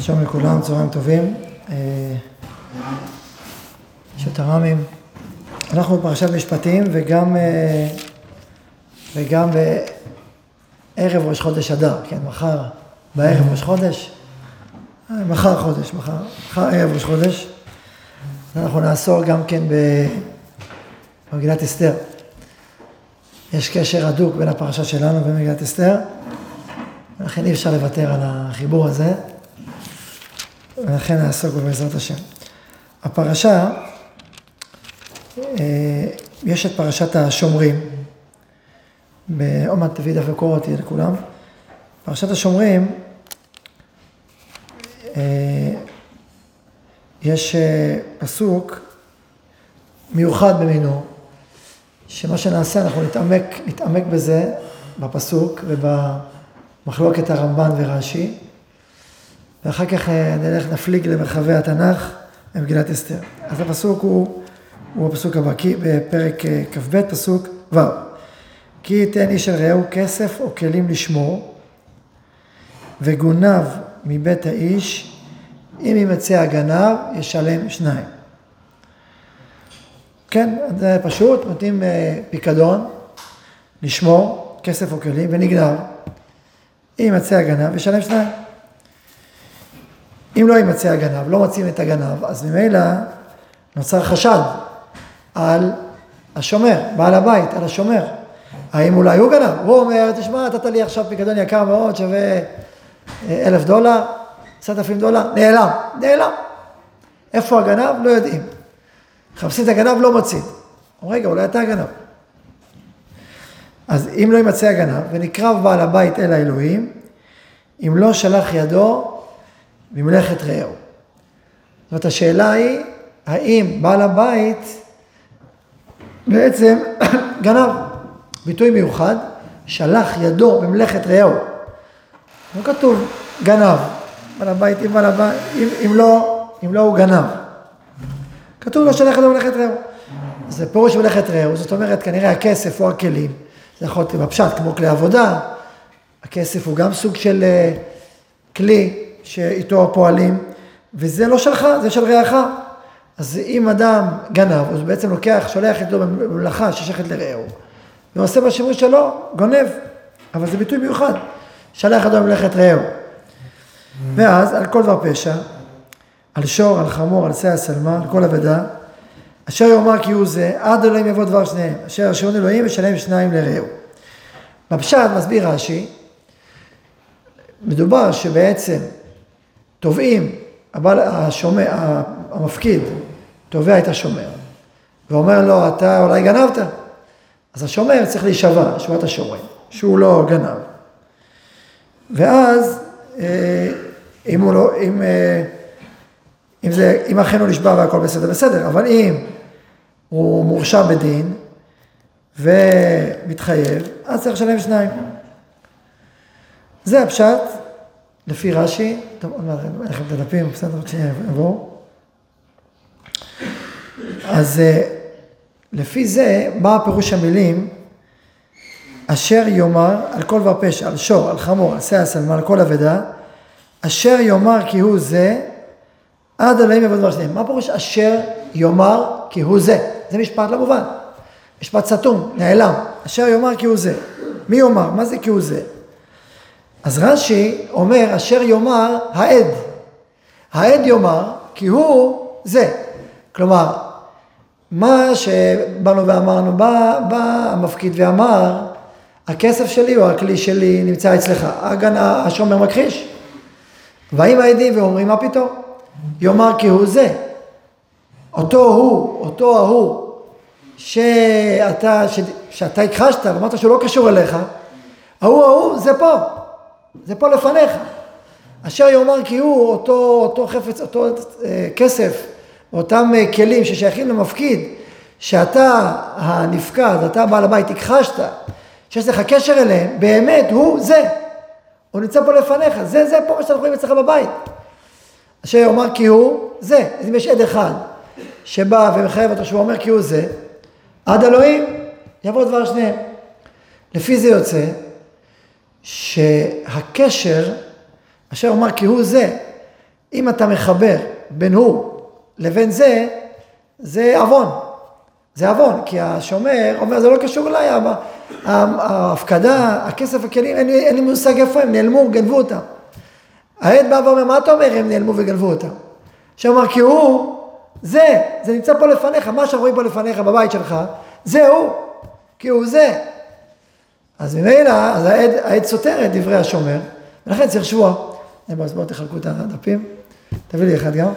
שלום לכולם, צהריים טובים. שתר"מים. אנחנו בפרשת משפטים וגם, וגם בערב ראש חודש אדר, כן, מחר בערב ראש חודש, מחר חודש, מחר, מחר ערב ראש חודש. אנחנו נעסוק גם כן במגילת אסתר. יש קשר הדוק בין הפרשה שלנו ומגילת אסתר, ולכן אי אפשר לוותר על החיבור הזה. ולכן נעסוק בו בעזרת השם. הפרשה, יש את פרשת השומרים, מעט תביא דף וקורא אותי לכולם. פרשת השומרים, יש פסוק מיוחד במינו, שמה שנעשה אנחנו נתעמק, נתעמק בזה בפסוק ובמחלוקת הרמב"ן ורש"י. ואחר כך נלך, נפליג למרחבי התנ"ך במגילת אסתר. אז הפסוק הוא, הוא הפסוק הבא, כי בפרק כ"ב, פסוק ו' כי ייתן איש אל רעהו כסף או כלים לשמור, וגונב מבית האיש, אם ימצא הגנב, ישלם שניים. כן, זה פשוט, נותנים פיקדון, לשמור, כסף או כלים, ונגנב. אם ימצא הגנב, ישלם שניים. אם לא יימצא הגנב, לא מוצאים את הגנב, אז ממילא נוצר חשד על השומר, בעל הבית, על השומר. האם אולי הוא גנב? הוא אומר, תשמע, נתת לי עכשיו פיקדון יקר מאוד, שווה אלף דולר, עשרת אלפים דולר, נעלם, נעלם. איפה הגנב? לא יודעים. מחפשים את הגנב, לא מוצאים. רגע, אולי אתה הגנב. אז אם לא יימצא הגנב, ונקרב בעל הבית אל האלוהים, אם לא שלח ידו ממלאכת רעהו. זאת השאלה היא, האם בעל הבית בעצם גנב, ביטוי מיוחד, שלח ידו ממלאכת רעהו. לא כתוב גנב, בעל הבית, אם, בעל הבית, אם, אם, לא, אם לא הוא גנב. כתוב לא שלח ידו ממלאכת רעהו. זה פירוש מלאכת רעהו, זאת אומרת, כנראה הכסף או הכלים, זה יכול להיות בפשט כמו כלי עבודה, הכסף הוא גם סוג של כלי שאיתו פועלים, וזה לא שלך, זה של רעך. אז אם אדם גנב, הוא בעצם לוקח, שולח ידו במלאכה ששייכת לרעהו, ועושה בשימוש שלו, גונב, אבל זה ביטוי מיוחד, שלח ידו במלאכת רעהו. ואז על כל דבר פשע, על שור, על חמור, על שא השלמה, על כל אבדה, אשר יאמר כי הוא זה, עד אלוהים יבוא דבר שניהם, אשר אשרון אלוהים ישלם שניים לרעהו. בפשט מסביר רש"י, מדובר שבעצם תובעים, הבעל, השומר, המפקיד תובע את השומר ואומר לו, אתה אולי גנבת. אז השומר צריך להישבע, שבועת השומרים, שהוא לא גנב. ואז, אם הוא לא, אם, אם זה, אם אכן הוא נשבע והכל בסדר, בסדר, אבל אם הוא מורשע בדין ומתחייב, אז צריך לשלם שניים. זה הפשט לפי רש"י, טוב, עוד מעט אני לכם את הדפים, בסדר, עוד שנייה יבואו. אז לפי זה, מה הפירוש המילים אשר יאמר על כל דבר פשע, על שור, על חמור, על השלמה, על כל אבדה, אשר יאמר כי הוא זה, עד אלוהים יבוא דבר שניהם. מה פירוש אשר יאמר כי הוא זה? זה משפט לא מובן. משפט סתום, נעלם. אשר יאמר כי הוא זה. מי יאמר? מה זה כי הוא זה? אז רש"י אומר, אשר יאמר העד. העד יאמר, כי הוא זה. כלומר, מה שבאנו ואמרנו, בא, בא המפקיד ואמר, הכסף שלי או הכלי שלי נמצא אצלך. הגנה, השומר מכחיש. באים העדים ואומרים, מה פתאום? יאמר כי הוא זה. אותו הוא, אותו ההוא, שאתה, ש, שאתה הכחשת ואמרת שהוא לא קשור אליך, ההוא ההוא זה פה. זה פה לפניך. אשר יאמר כי הוא אותו, אותו חפץ, אותו אה, כסף, אותם אה, כלים ששייכים למפקיד, שאתה הנפקד, אתה בעל הבית, הכחשת, שיש לך קשר אליהם, באמת הוא זה. הוא נמצא פה לפניך, זה זה פה מה שאנחנו רואים אצלך בבית. אשר יאמר כי הוא זה. אז אם יש עד אחד שבא ומחייב אותו שהוא אומר כי הוא זה, עד אלוהים יבוא דבר שניהם. לפי זה יוצא שהקשר, אשר אומר כי הוא זה, אם אתה מחבר בין הוא לבין זה, זה עוון. זה עוון, כי השומר אומר, זה לא קשור אליי, ההפקדה, הכסף, הכלים, אין אין לי מושג איפה הם, נעלמו, גנבו אותם. העד בא ואומר, מה אתה אומר, הם נעלמו וגנבו אותם? שאומר, כי הוא, זה, זה נמצא פה לפניך, מה שאנחנו רואים פה לפניך בבית שלך, זה הוא, כי הוא זה. אז ממילא, אז העד, העד סותר את דברי השומר, ולכן צריך שבוע. אז בואו תחלקו את הדפים, תביא לי אחד גם.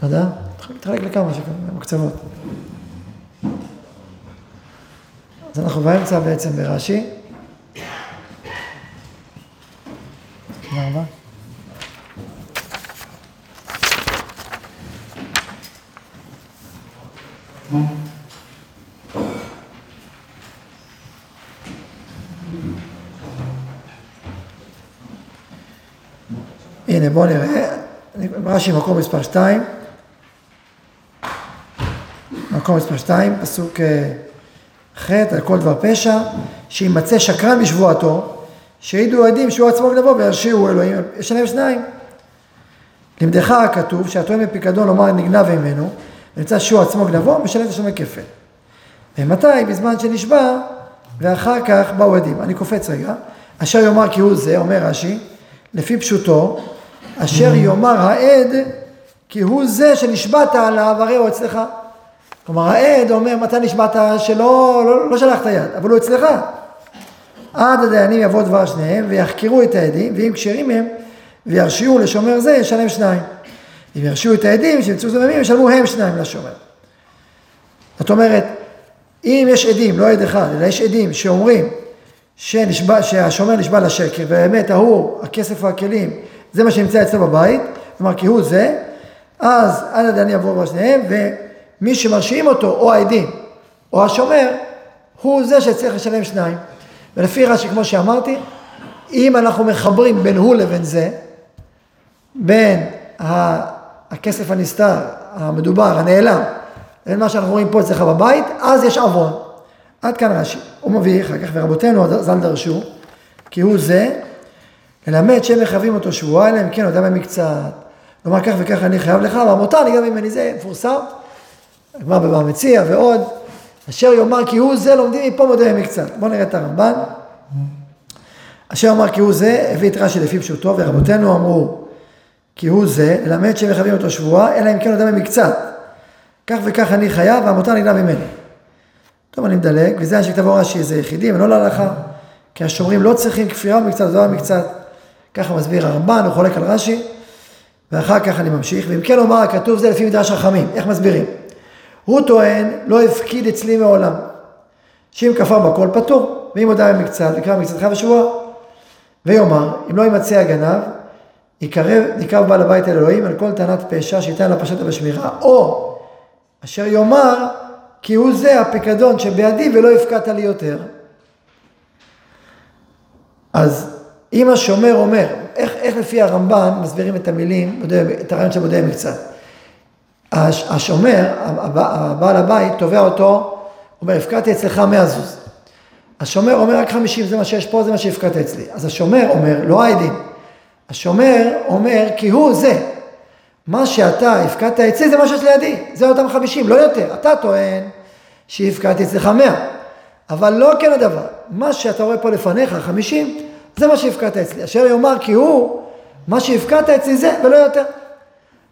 תודה. תחלק לכמה שכאלה, בקצוות. אז אנחנו באמצע בעצם ברש"י. תודה רבה. הנה בואו נראה, רש"י מקום מספר 2, מקום מספר 2, פסוק אה, ח' על כל דבר פשע, שימצא שקרן בשבועתו, שהעידו עדים שהוא עצמו גנבו וירשיעו אלוהים, יש להם שניים. למדך כתוב שהטוען בפיקדון לומר נגנב ממנו, ונמצא שהוא עצמו גנבו, משלם תשלומי כפל. ומתי? בזמן שנשבע, ואחר כך באו עדים. אני קופץ רגע. אשר יאמר כי הוא זה, אומר רש"י, לפי פשוטו, אשר יאמר העד כי הוא זה שנשבעת עליו, הרי הוא אצלך. כלומר העד אומר מתי נשבעת שלא לא, לא שלח את היד, אבל הוא אצלך. עד הדיינים יבוא דבר שניהם ויחקרו את העדים, ואם כשרים הם, וירשיעו לשומר זה, ישלם שניים. אם ירשיעו את העדים, שימצאו זממים, ישלמו הם שניים לשומר. זאת אומרת, אם יש עדים, לא עד אחד, אלא יש עדים שאומרים שנשבע, שהשומר נשבע לשקר, ובאמת ההוא, הכסף והכלים, זה מה שנמצא אצלו בבית, כלומר כי הוא זה, אז עד הדיינים יבואו דבר שניהם, ומי שמרשיעים אותו, או העדים, או השומר, הוא זה שצריך לשלם שניים. ולפי רש"י, כמו שאמרתי, אם אנחנו מחברים בין הוא לבין זה, בין הכסף הנסתר, המדובר, הנעלם, לבין מה שאנחנו רואים פה אצלך בבית, אז יש עוון. עד כאן רש"י. הוא מביא אחר כך, ורבותינו ז"ל דרשו, כי הוא זה, ללמד שהם מחייבים אותו שבועה, אלא אם כן יודע מהם קצת. כלומר, כך וכך אני חייב לך, והמותר אני גם ממני זה מפורסם. הגמר בבא מציע ועוד. אשר יאמר כי הוא זה, לומדים מפה מודה מקצת. בואו נראה את הרמב"ן. אשר יאמר כי הוא זה, הביא את רש"י לפי פשוטו, ורבותינו אמרו כי הוא זה, ללמד שמחייבים אותו שבועה, אלא אם כן יודע ממקצת. כך וכך אני חייב, והמותר נגלה ממני. טוב, אני מדלג, וזה שכתבו רש"י זה יחידים, ולא להלכה, כי השומרים לא צריכים כפירה ומקצת, זה לא מקצת. ככה מסביר הרמב"ן, הוא חולק על רש"י, ואחר כך אני ממשיך, ואם כן אומר הכתוב זה לפי מדרש חכמים, איך מסבירים? הוא טוען, לא הפקיד אצלי מעולם. שאם כפר בכל פטור, ואם הודה במקצת, יקרא מקצתך בשבוע. ויאמר, אם לא ימצא הגנב, יקרב, יקרב בעל הבית אל אלוהים על כל טענת פשע שייתן לה פשטה בשמירה, או אשר יאמר, כי הוא זה הפיקדון שבידי ולא הפקדת לי יותר. אז אם השומר אומר, איך, איך לפי הרמב"ן מסבירים את המילים, את הרעיון של מודה מקצת? השומר, הבעל הבית, תובע אותו, אומר, הפקדתי אצלך מאה זוז. השומר אומר רק חמישים, זה מה שיש פה, זה מה שהפקדת אצלי. אז השומר אומר, לא העדים, השומר אומר, כי הוא זה. מה שאתה הפקדת אצלי זה מה שיש לידי, זה אותם חמישים, לא יותר. אתה טוען שהפקדתי אצלך מאה, אבל לא כן הדבר. מה שאתה רואה פה לפניך, חמישים, זה מה שהפקדת אצלי. אשר יאמר כי הוא, מה שהפקדת אצלי זה ולא יותר.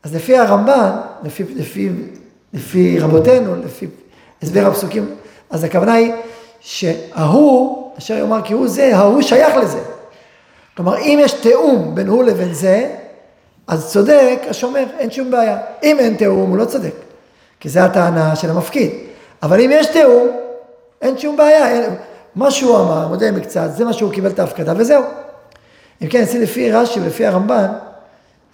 אז לפי הרמב"ן, לפי, לפי, לפי רבותינו, לפי הסבר הפסוקים, אז הכוונה היא שההוא, אשר יאמר כי הוא זה, ההוא שייך לזה. כלומר, אם יש תיאום בין הוא לבין זה, אז צודק השומר, אין שום בעיה. אם אין תיאום, הוא לא צודק, כי זו הטענה של המפקיד. אבל אם יש תיאום, אין שום בעיה. אין... מה שהוא אמר, מודה מקצת, זה מה שהוא קיבל את ההפקדה, וזהו. אם כן, אצלי לפי רש"י ולפי הרמב"ן,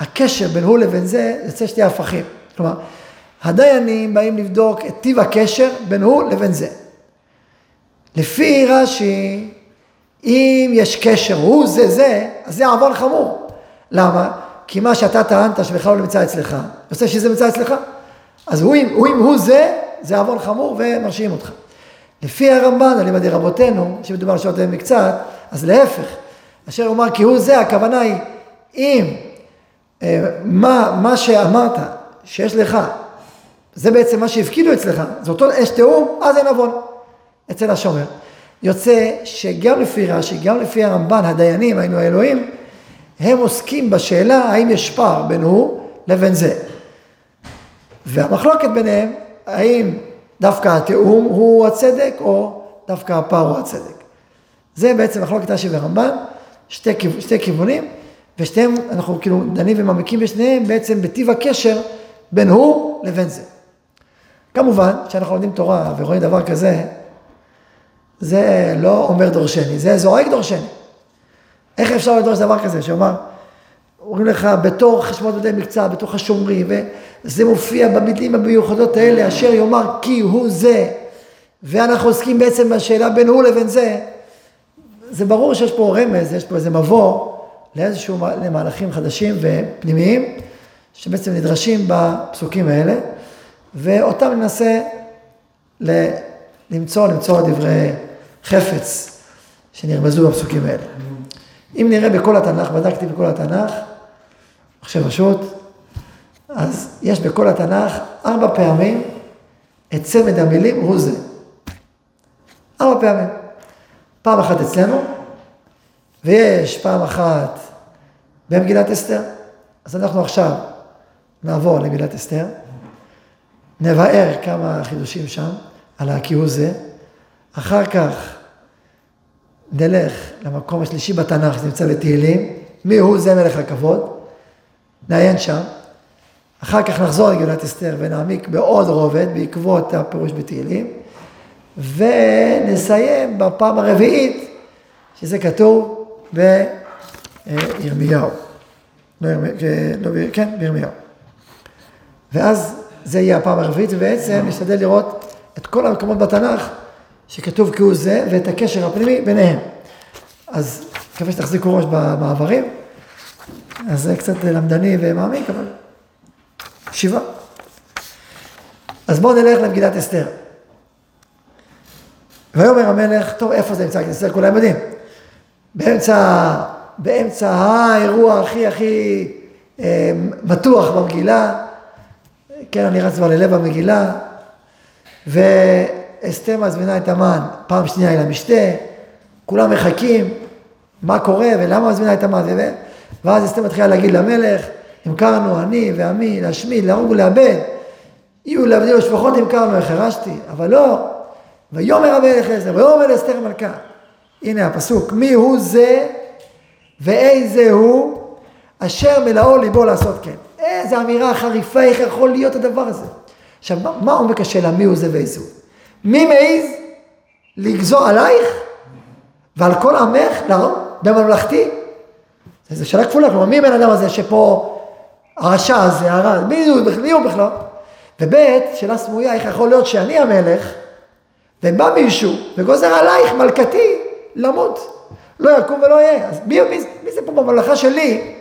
הקשר בין הוא לבין זה, יוצא שתי הפכים. כלומר, הדיינים באים לבדוק את טיב הקשר בין הוא לבין זה. לפי רש"י, אם יש קשר, הוא זה זה, אז זה עוון חמור. למה? כי מה שאתה טענת שבכלל לא נמצא אצלך, יוצא שזה נמצא אצלך. אז הוא, הוא אם הוא זה, זה עוון חמור ומרשיעים אותך. לפי הרמב"ן, על ידי רבותינו, שמדובר על שעות מקצת, אז להפך, אשר אומר כי הוא זה, הכוונה היא, אם אה, מה, מה שאמרת שיש לך, זה בעצם מה שהפקידו אצלך, זה אותו אש תאום, אז אין עוון אצל השומר. יוצא שגם לפי רש"י, גם לפי הרמב"ן, הדיינים, היינו האלוהים, הם עוסקים בשאלה האם יש פער בין הוא לבין זה. והמחלוקת ביניהם, האם דווקא התיאום הוא הצדק או דווקא הפער הוא הצדק. זה בעצם מחלוקת רש"י ורמב"ן, שתי, שתי כיוונים, ושתיהם, אנחנו כאילו דנים ומעמיקים בשניהם בעצם בטיב הקשר בין הוא לבין זה. כמובן, כשאנחנו לומדים תורה ורואים דבר כזה, זה לא אומר דורשני, זה זורק דורשני. איך אפשר לדרוש דבר כזה, שאומר, אומרים לך, בתור חשבון ידי מקצוע, בתוך השומרים, וזה מופיע במילים המיוחדות האלה, אשר יאמר כי הוא זה, ואנחנו עוסקים בעצם בשאלה בין הוא לבין זה, זה ברור שיש פה רמז, יש פה איזה מבוא לאיזשהו, למהלכים חדשים ופנימיים, שבעצם נדרשים בפסוקים האלה, ואותם ננסה למצוא, למצוא דברי חפץ שנרמזו בפסוקים האלה. אם נראה בכל התנ"ך, בדקתי בכל התנ"ך, פשוט, אז יש בכל התנ"ך ארבע פעמים את צמד המילים הוא זה. ארבע פעמים. פעם אחת אצלנו, ויש פעם אחת במגילת אסתר. אז אנחנו עכשיו נעבור למגילת אסתר, נבאר כמה חידושים שם על הכיהוא זה, אחר כך נלך למקום השלישי בתנ"ך, זה נמצא בתהילים, מי הוא זה מלך הכבוד, נעיין שם, אחר כך נחזור לגאולת אסתר ונעמיק בעוד רובד בעקבות הפירוש בתהילים, ונסיים בפעם הרביעית, שזה כתוב בירמיהו. לא ירמי, לא, כן, בירמיהו. ואז זה יהיה הפעם הרביעית, ובעצם נשתדל לראות את כל המקומות בתנ"ך שכתוב כהוא זה, ואת הקשר הפנימי ביניהם. אז מקווה שתחזיקו ראש במעברים. אז זה קצת למדני ומעמיק, אבל שבעה. אז בואו נלך למגילת אסתר. ויאמר המלך, טוב, איפה זה נמצא? אסתר כולם יודעים. באמצע, באמצע האירוע הכי הכי אה, מתוח במגילה, כן, אני רץ כבר ללב המגילה, ואסתר מזמינה את המן פעם שנייה אל המשתה, כולם מחכים, מה קורה ולמה מזמינה את המן, ואז אסתר מתחילה להגיד למלך, המכרנו אני ועמי להשמיד, להרוג ולאבד, יהיו לעבדי ושפחות המכרנו, החרשתי, אבל לא, ויאמר המלך אסתר, ויאמר אסתר המלכה. הנה הפסוק, מי הוא זה ואיזה הוא אשר מלאו ליבו לעשות כן. איזה אמירה חריפה, איך יכול להיות הדבר הזה? עכשיו, מה, מה עומק השאלה, מי הוא זה ואיזה הוא? מי מעז לגזור עלייך ועל כל עמך להרוג בממלכתי? זו שאלה כפולה, כלומר, מי הבן אדם הזה שפה, הרשע הזה, הרע, מי הוא, מי הוא בכלל? וב', שאלה סמויה, איך יכול להיות שאני המלך, ובא מישהו וגוזר עלייך מלכתי למות, לא יקום ולא יהיה. אז מי, מי, מי זה פה בממלכה שלי,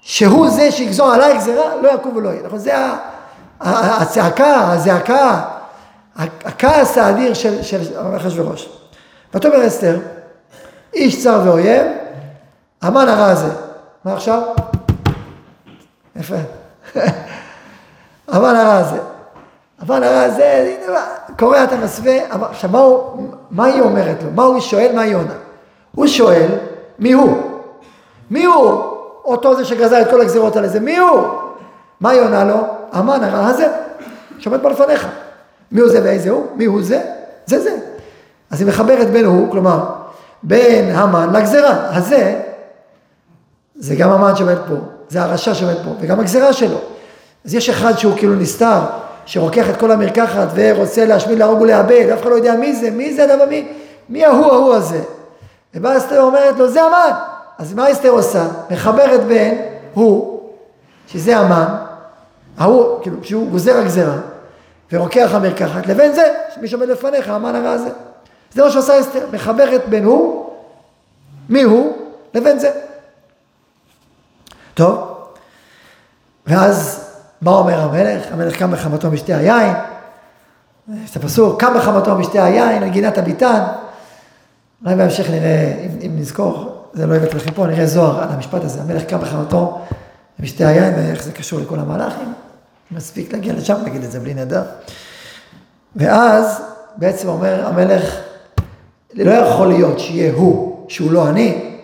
שהוא זה שיגזור עליי גזירה, לא יקום ולא יהיה. נכון, זה הצעקה, הזעקה, הכעס האדיר של, של אחשוורוש. ותאמר אסתר, איש צר ואויב, המן הרע הזה. מה עכשיו? יפה. המן הרע הזה. המן הרע הזה, קורע את המסווה, עכשיו מה, הוא, מה היא אומרת לו? מה הוא שואל? מה היא עונה? הוא שואל, מי הוא? מי הוא? אותו זה שגזר את כל הגזירות האלה, זה מי הוא? מה היא עונה לו? המן הרע הזה, שעומד פה לפניך. מי הוא זה ואיזה הוא? מי הוא זה? זה זה. אז היא מחברת בין הוא, כלומר, בין המן לגזירה. הזה, זה גם המן שעומד פה, זה הרשע שעומד פה, וגם הגזירה שלו. אז יש אחד שהוא כאילו נסתר, שרוקח את כל המרקחת ורוצה להשמיד, להרוג ולאבד, אף אחד לא יודע מי זה, מי זה הדבר, מי, מי ההוא ההוא הזה. ובאה אסתר אומרת לו, זה המן. אז מה אסתר עושה? מחברת בין הוא, שזה המן, ההוא, כאילו, שהוא גוזר הגזרה, ורוקח המרקחת, לבין זה, שמי שעומד לפניך, המן הרע הזה. זה מה שעושה אסתר, מחברת בין הוא, מי הוא, לבין זה. טוב, ואז מה אומר המלך? המלך קם בחמתו משתי היין, יש את הפסוק, קם בחמתו משתי היין, נגינת הביטן. אולי בהמשך נראה, אם, אם נזכור, זה לא יבט לכם פה, נראה זוהר על המשפט הזה, המלך קם בחמתו משתה היין ואיך זה קשור לכל המהלכים. מספיק להגיע לשם, נגיד את זה בלי נדר. ואז בעצם אומר המלך, לא יכול להיות שיהיה הוא, שהוא לא אני,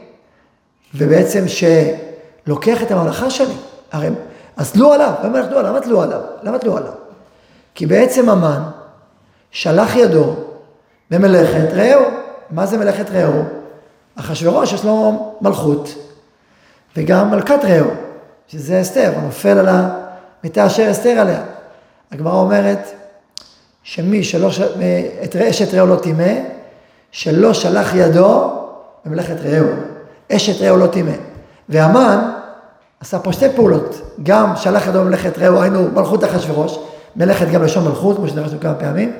ובעצם שלוקח את הממלכה שלי. הרי, אז תלו עליו, המלך תלו עליו, למה תלו עליו? למה תלו עליו? כי בעצם המן שלח ידו במלאכת רעהו. מה זה מלאכת רעהו? אחשוורוש יש לו מלכות, וגם מלכת רעהו, שזה אסתר, הוא נופל על המיטה אשר אסתר עליה. הגמרא אומרת שמי שלא, את אשת רעהו לא טימא, שלא שלח ידו במלאכת רעהו. אשת רעהו לא טימא. והמן עשה פה שתי פעולות, גם שלח ידו במלאכת רעהו, היינו מלכות אחשוורוש, מלאכת גם לשון מלכות, כמו שדרשנו כמה פעמים,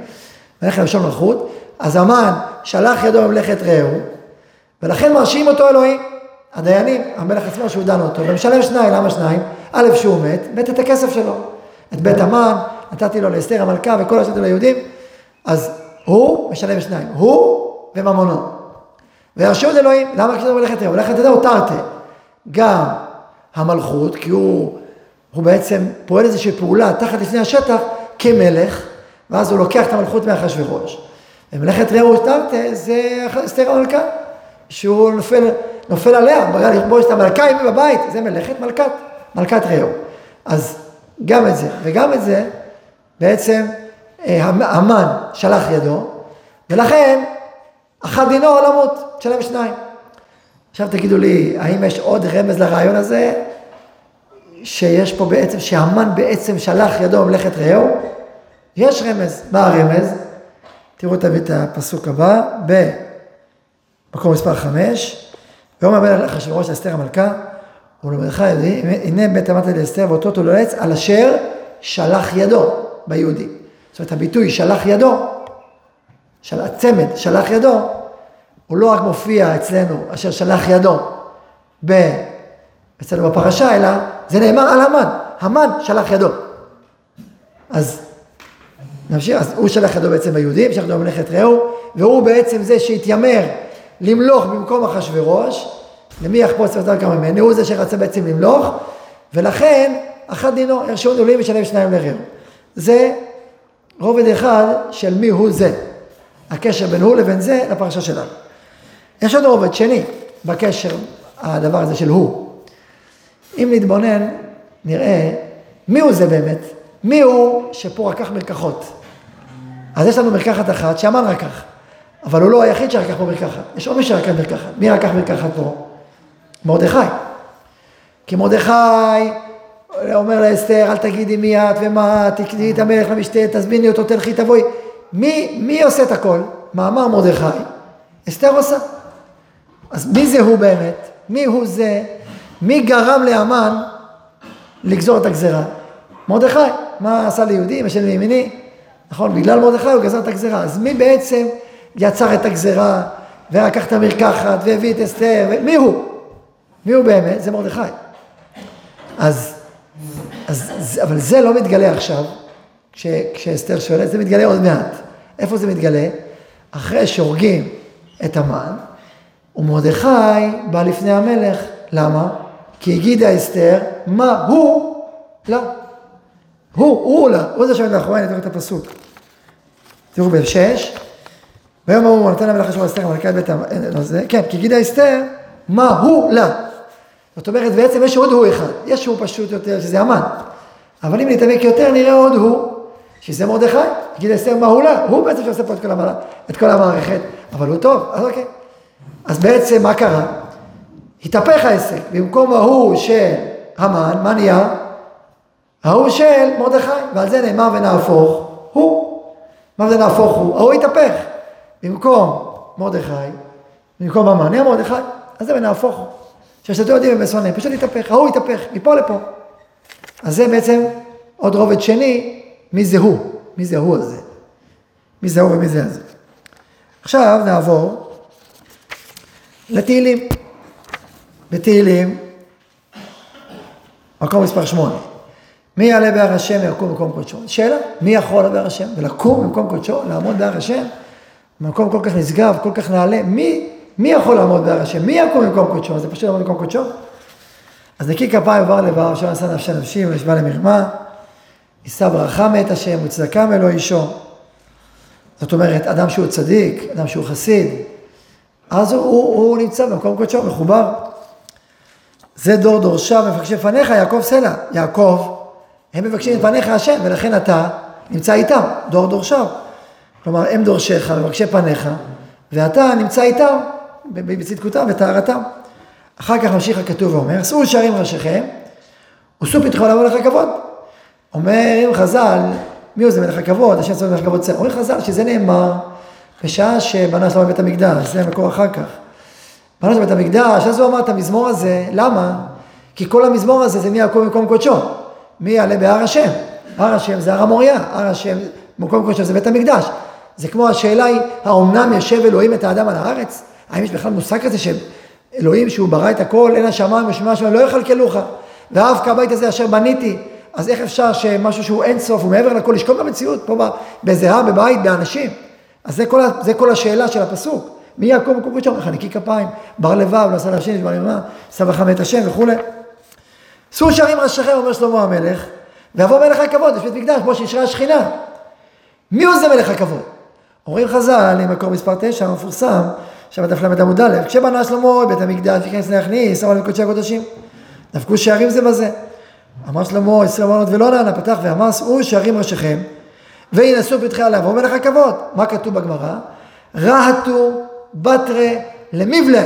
מלאכת לשון מלכות, אז המן שלח ידו במלאכת רעהו, ולכן מרשים אותו אלוהים. הדיינים, המלך עצמו שהוא דן אותו, ומשלם שניים, למה שניים? א', שהוא מת, ב', את הכסף שלו. את בית המן, נתתי לו לאסתר המלכה וכל השאר ליהודים, אז הוא משלם שניים, הוא וממונו. וירשו את אלוהים, למה כשזה מלאכת רעהו? מלאכת רעהו תרתי. גם המלכות, כי הוא, הוא בעצם פועל איזושהי פעולה תחת לפני השטח כמלך, ואז הוא לוקח את המלכות מאחשוורוש. ומלאכת רעהו תרתי זה אסתר המלכה. שהוא נופל, נופל עליה, בגלל לכבוש את המלכה היא בבית, זה מלאכת מלכת, מלכת רעהו. אז גם את זה, וגם את זה, בעצם אה, המן שלח ידו, ולכן אחת דינו למות, תשלם שניים. עכשיו תגידו לי, האם יש עוד רמז לרעיון הזה, שיש פה בעצם, שהמן בעצם שלח ידו במלאכת רעהו? יש רמז. מה הרמז? תראו תביא את הפסוק הבא, ב... מקום מספר חמש, ויאמר המלך לאחשוורוש לאסתר המלכה, ולמלכה הנה בית אמרת לאסתר ואותו תולץ על אשר שלח ידו ביהודי. זאת אומרת הביטוי שלח ידו, של, הצמד שלח ידו, הוא לא רק מופיע אצלנו אשר שלח ידו ב, אצלנו בפרשה, אלא זה נאמר על המן, המן שלח ידו. אז נמשיך, אז הוא שלח ידו בעצם ביהודים, שלח ידו במלאכת רעהו, והוא בעצם זה שהתיימר למלוך במקום אחשוורוש, למי יחפוץ יותר כמה ממני, הוא זה שרצה בעצם למלוך, ולכן אחת דינו, ירשו נעולים ושלם שניים לרעהו. זה רובד אחד של מי הוא זה, הקשר בין הוא לבין זה לפרשה שלנו. יש עוד רובד שני בקשר, הדבר הזה של הוא. אם נתבונן, נראה מי הוא זה באמת, מי הוא שפה רקח מרקחות. אז יש לנו מרקחת אחת שהמן רקח. אבל הוא לא היחיד שרקח פה מרקחת, יש עוד מי שרקח מרקחת. מי רקח מרקחת פה? מרדכי. כי מרדכי אומר לאסתר, אל תגידי מי את ומה את, תקני את המלך למשתה, תזמיני אותו, תלכי, תבואי. מי, מי עושה את הכל? מאמר מרדכי. אסתר עושה. אז מי זה הוא באמת? מי הוא זה? מי גרם לאמן לגזור את הגזרה? מרדכי. מה עשה ליהודים? השם לימיני. נכון, בגלל מרדכי הוא גזר את הגזרה. אז מי בעצם יצר את הגזרה, ולקח את המרקחת, והביא את אסתר. מי הוא? מי הוא באמת? זה מרדכי. אז, אז, אבל זה לא מתגלה עכשיו, כש, כשאסתר שואלת, זה מתגלה עוד מעט. איפה זה מתגלה? אחרי שהורגים את המן, ומרדכי בא לפני המלך. למה? כי הגידה אסתר, מה הוא? לא. הוא, הוא לא, הוא זה שעומד מאחורי, אני אתן את הפסוק. תראו בשש, ויום ההוא נתן המלך אשר אסתר מלכת בית הזה, כן, כי גידה אסתר, מה הוא לה. זאת אומרת, בעצם יש עוד הוא אחד, יש הוא פשוט יותר, שזה המן. אבל אם נתעמק יותר, נראה עוד הוא, שזה מרדכי, גידה אסתר, מה הוא לה, הוא בעצם שעושה פה את כל המערכת, אבל הוא טוב, אז אוקיי. אז בעצם מה קרה? התהפך העסק, במקום ההוא של המן, מה נהיה? ההוא של מרדכי, ועל זה נאמר ונהפוך הוא. מה זה נהפוך הוא? ההוא התהפך. במקום מרדכי, במקום המן, נהיה מרדכי, אז זה ונהפוך הוא. ששתו יודעים ובשונא, פשוט התהפך, ההוא התהפך, מפה לפה. אז זה בעצם עוד רובד שני, מי זה הוא, מי זה הוא הזה. מי זה הוא ומי זה הזה. עכשיו נעבור לתהילים. בתהילים, מקום מספר שמונה. מי יעלה בהר השם ויקום במקום קודשו? שאלה, מי יכול לעלות בהר השם ולקום במקום קודשו, לעמוד בהר השם? מקום כל כך נשגב, כל כך נעלה, מי, מי יכול לעמוד בהר השם? מי יקום במקום קודשו? זה פשוט לעמוד במקום קודשו? אז נקי כפיים ובר לבב, אשר נשא נפשי נפשי ונשבע למרמה, יישא ברכה מאת השם וצדקה מאלוהי אישו. זאת אומרת, אדם שהוא צדיק, אדם שהוא חסיד, אז הוא, הוא, הוא נמצא במקום קודשו, מחובר. זה דור דורשיו מבקשי פניך, יעקב סלע. יעקב, הם מבקשים את פניך השם, ולכן אתה נמצא איתם, דור דורשיו. כלומר, הם דורשיך, מבקשי פניך, ואתה נמצא איתם, בצדקותם וטהרתם. אחר כך ממשיך הכתוב ואומר, שאו שערים ראשיכם, ושאו פתחו לבוא לך כבוד. אומרים חז"ל, מי הוא זה מלך הכבוד, השם צבא מלך הכבוד צר. אומרים חז"ל שזה נאמר בשעה שבנה שלמה בית המקדש, זה המקור אחר כך. בנה שלמה בית המקדש, אז הוא אמר את המזמור הזה, למה? כי כל המזמור הזה זה מי יעקב במקום קודשו. מי יעלה בהר השם? הר השם זה הר המוריה, הר השם, מקום קודשו זה בית המקדש. זה כמו השאלה היא, האומנם יושב אלוהים את האדם על הארץ? האם יש בכלל מושג כזה שאלוהים שהוא ברא את הכל, אין השמיים ושמיים השמיים, לא יכלכלוך. ואף כבית הזה אשר בניתי, אז איך אפשר שמשהו שהוא אין סוף, הוא מעבר לכל, לשקול במציאות, פה באיזה הר, בבית, באנשים. אז זה כל, זה כל השאלה של הפסוק. מי יעקב מקום ראשון? איך נקי כפיים, בר לבב, לא להשם, נשמע למה, סבא חמת השם וכולי. שאו שערים ראשיכם, אומר שלמה המלך, ויבוא מלך הכבוד, יש בית מקדש, כמו שאישרה השכינה. מי הוא זה מלך הכבוד? אומרים חז"ל, עם מקור מספר 9, המפורסם, שם דף ל"ד עמוד א', כשבנה שלמה בית המקדש, וכנס להכניס, אמר לקודשי הקודשים. דפקו שערים זה בזה. אמר שלמה, עשרים אמנות ולא נענה, פתח ואמר, שאו שערים ראשיכם, וינשאו פתחי עליו, ואומר לך כבוד. מה כתוב בגמרא? רהטו בתרי למבלה.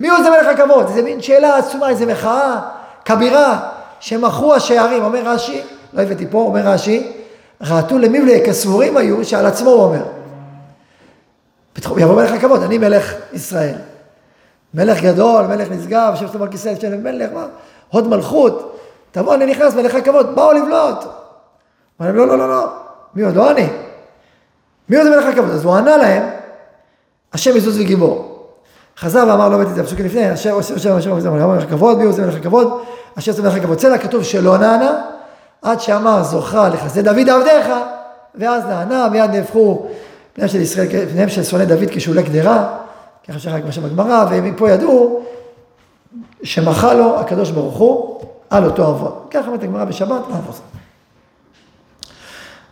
מי הוא זה מלך הכבוד? זה מין שאלה עצומה, איזה מחאה כבירה שמכרו השערים. אומר רש"י, לא הבאתי פה, אומר רש"י, רהטו למבלה, כסבורים היו שעל עצמו הוא אומר. יבוא מלך הכבוד, אני מלך ישראל. מלך גדול, מלך נשגב, יושב שאתה בכיסא, יושב מלך, מה? הוד מלכות. תבוא, אני נכנס, מלך הכבוד, באו לבלוט. אמר להם, לא, לא, לא, לא. מי עוד? לא אני. מי עוד מלך הכבוד? אז הוא ענה להם, השם יזוז וגיבור. חזר ואמר, לא הבאתי את הפסוקים לפני, אשר עושה השם השם השם מלך הכבוד, מי זה מלך הכבוד? אשר עושה מלך הכבוד. צלע כתוב שלא נענה, עד שאמר זוכה לחסדי דוד עבדיך, ואז נענה, מיד נהפכו פניהם של ישראל, פניהם של שונאי דוד כשעולה קדרה, ככה שחק מה שם בגמרא, ומפה ידעו שמחה לו הקדוש ברוך הוא על אותו עוון. ככה אומרת הגמרא בשבת, מה עושה?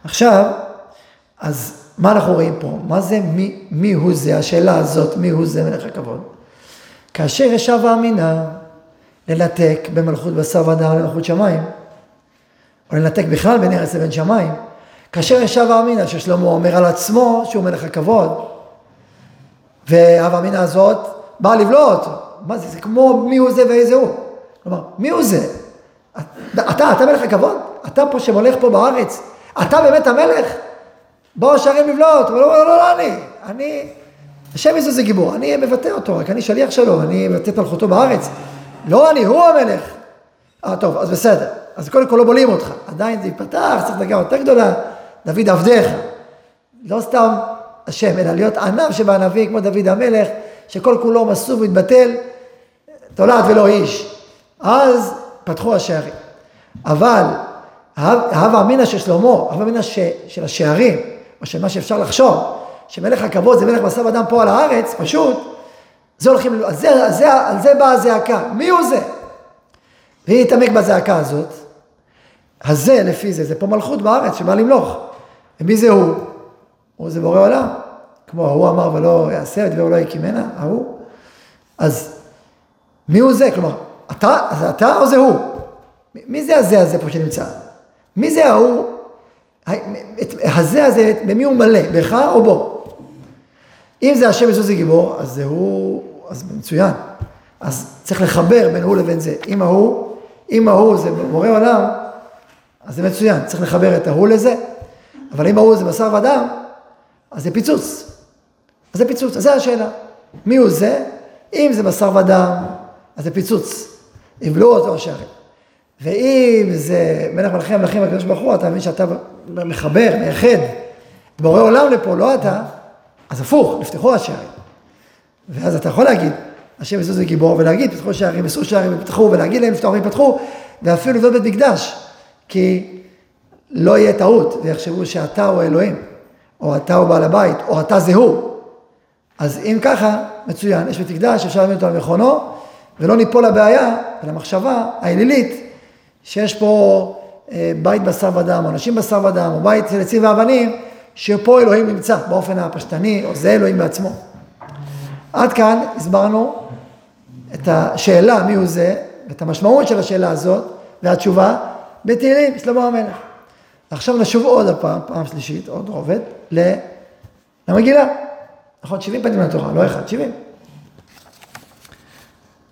עכשיו, אז מה אנחנו רואים פה? מה זה מי, מי הוא זה? השאלה הזאת, מי הוא זה מלך הכבוד? כאשר ישב האמינה לנתק במלכות בשר ודם למלכות שמיים, או לנתק בכלל בין ארץ לבין שמיים, כאשר ישב האמינה ששלמה אומר על עצמו שהוא מלך הכבוד, והאב האמינה הזאת באה לבלוט, מה זה, זה כמו מי הוא זה ואיזה הוא. כלומר, מי הוא זה? אתה, אתה מלך הכבוד? אתה פה שמולך פה בארץ? אתה באמת המלך? באו השערים לבלוט, אבל לא, לא, לא, לא אני, אני, השם איזה זה גיבור, אני מבטא אותו, רק אני שליח שלו, אני מבטא את מלכותו בארץ. לא אני, הוא המלך. אה, טוב, אז בסדר. אז קודם כל לא בולים אותך. עדיין זה ייפתח, צריך דרגה יותר גדולה. דוד עבדיך. לא סתם השם, אלא להיות ענב שבענבים, כמו דוד המלך, שכל כולו מסור ומתבטל, תולעת ולא איש. אז פתחו השערים. אבל ההווה אמינא של שלמה, ההווה אמינא של השערים, או של מה שאפשר לחשוב, שמלך הכבוד זה מלך בשר ודם פה על הארץ, פשוט, זה הולכים, על זה, על זה, על זה באה הזעקה, מי הוא זה? והיא התעמק בזעקה הזאת, הזה לפי זה, זה פה מלכות בארץ שבא למלוך. ומי זה הוא? הוא זה בורא עולם. כמו ההוא אמר ולא יעשה, ודבר לא יקימנה, ההוא. אז מי הוא זה? כלומר, אתה, אז אתה או זה הוא? מי זה הזה הזה פה שנמצא? מי זה ההוא? הזה הזה, במי הוא מלא? בך או בו? אם זה השם יזוז גיבור, אז זה הוא, אז מצוין. אז צריך לחבר בין הוא לבין זה. אם ההוא, אם ההוא זה בורא עולם, אז זה מצוין, צריך לחבר את ההוא לזה. אבל אם ההוא זה בשר ודם, אז זה פיצוץ. אז זה פיצוץ, אז זו השאלה. מי הוא זה? אם זה בשר ודם, אז זה פיצוץ. יבלעו אותו השערים. ואם זה מלך מלכי המלכים הקדוש ברוך הוא, אתה מבין שאתה מחבר, מייחד, בורא עולם לפה, לא אתה, אז הפוך, נפתחו השערים. ואז אתה יכול להגיד, השם יזוז וגיבור, ולהגיד, פתחו שערים, עשו שערים, ופתחו, ולהגיד להם, פתחו, פתחו, ואפילו לבנות בית מקדש, כי לא יהיה טעות, ויחשבו שאתה הוא אלוהים, או אתה הוא בעל הבית, או אתה זה הוא. אז אם ככה, מצוין, יש בית מקדש, אפשר להביא אותו על מכונו, ולא ניפול לבעיה ולמחשבה האלילית שיש פה בית בשר ודם, או אנשים בשר ודם, או בית של עצים ואבנים, שפה אלוהים נמצא באופן הפשטני, או זה אלוהים בעצמו. עד כאן הסברנו את השאלה מי הוא זה, ואת המשמעות של השאלה הזאת, והתשובה בתהילים, שלמה המלך. עכשיו נשוב עוד הפעם, פעם שלישית, עוד רובד, למגילה. נכון, 70 פנים לתורה, לא אחד, 70.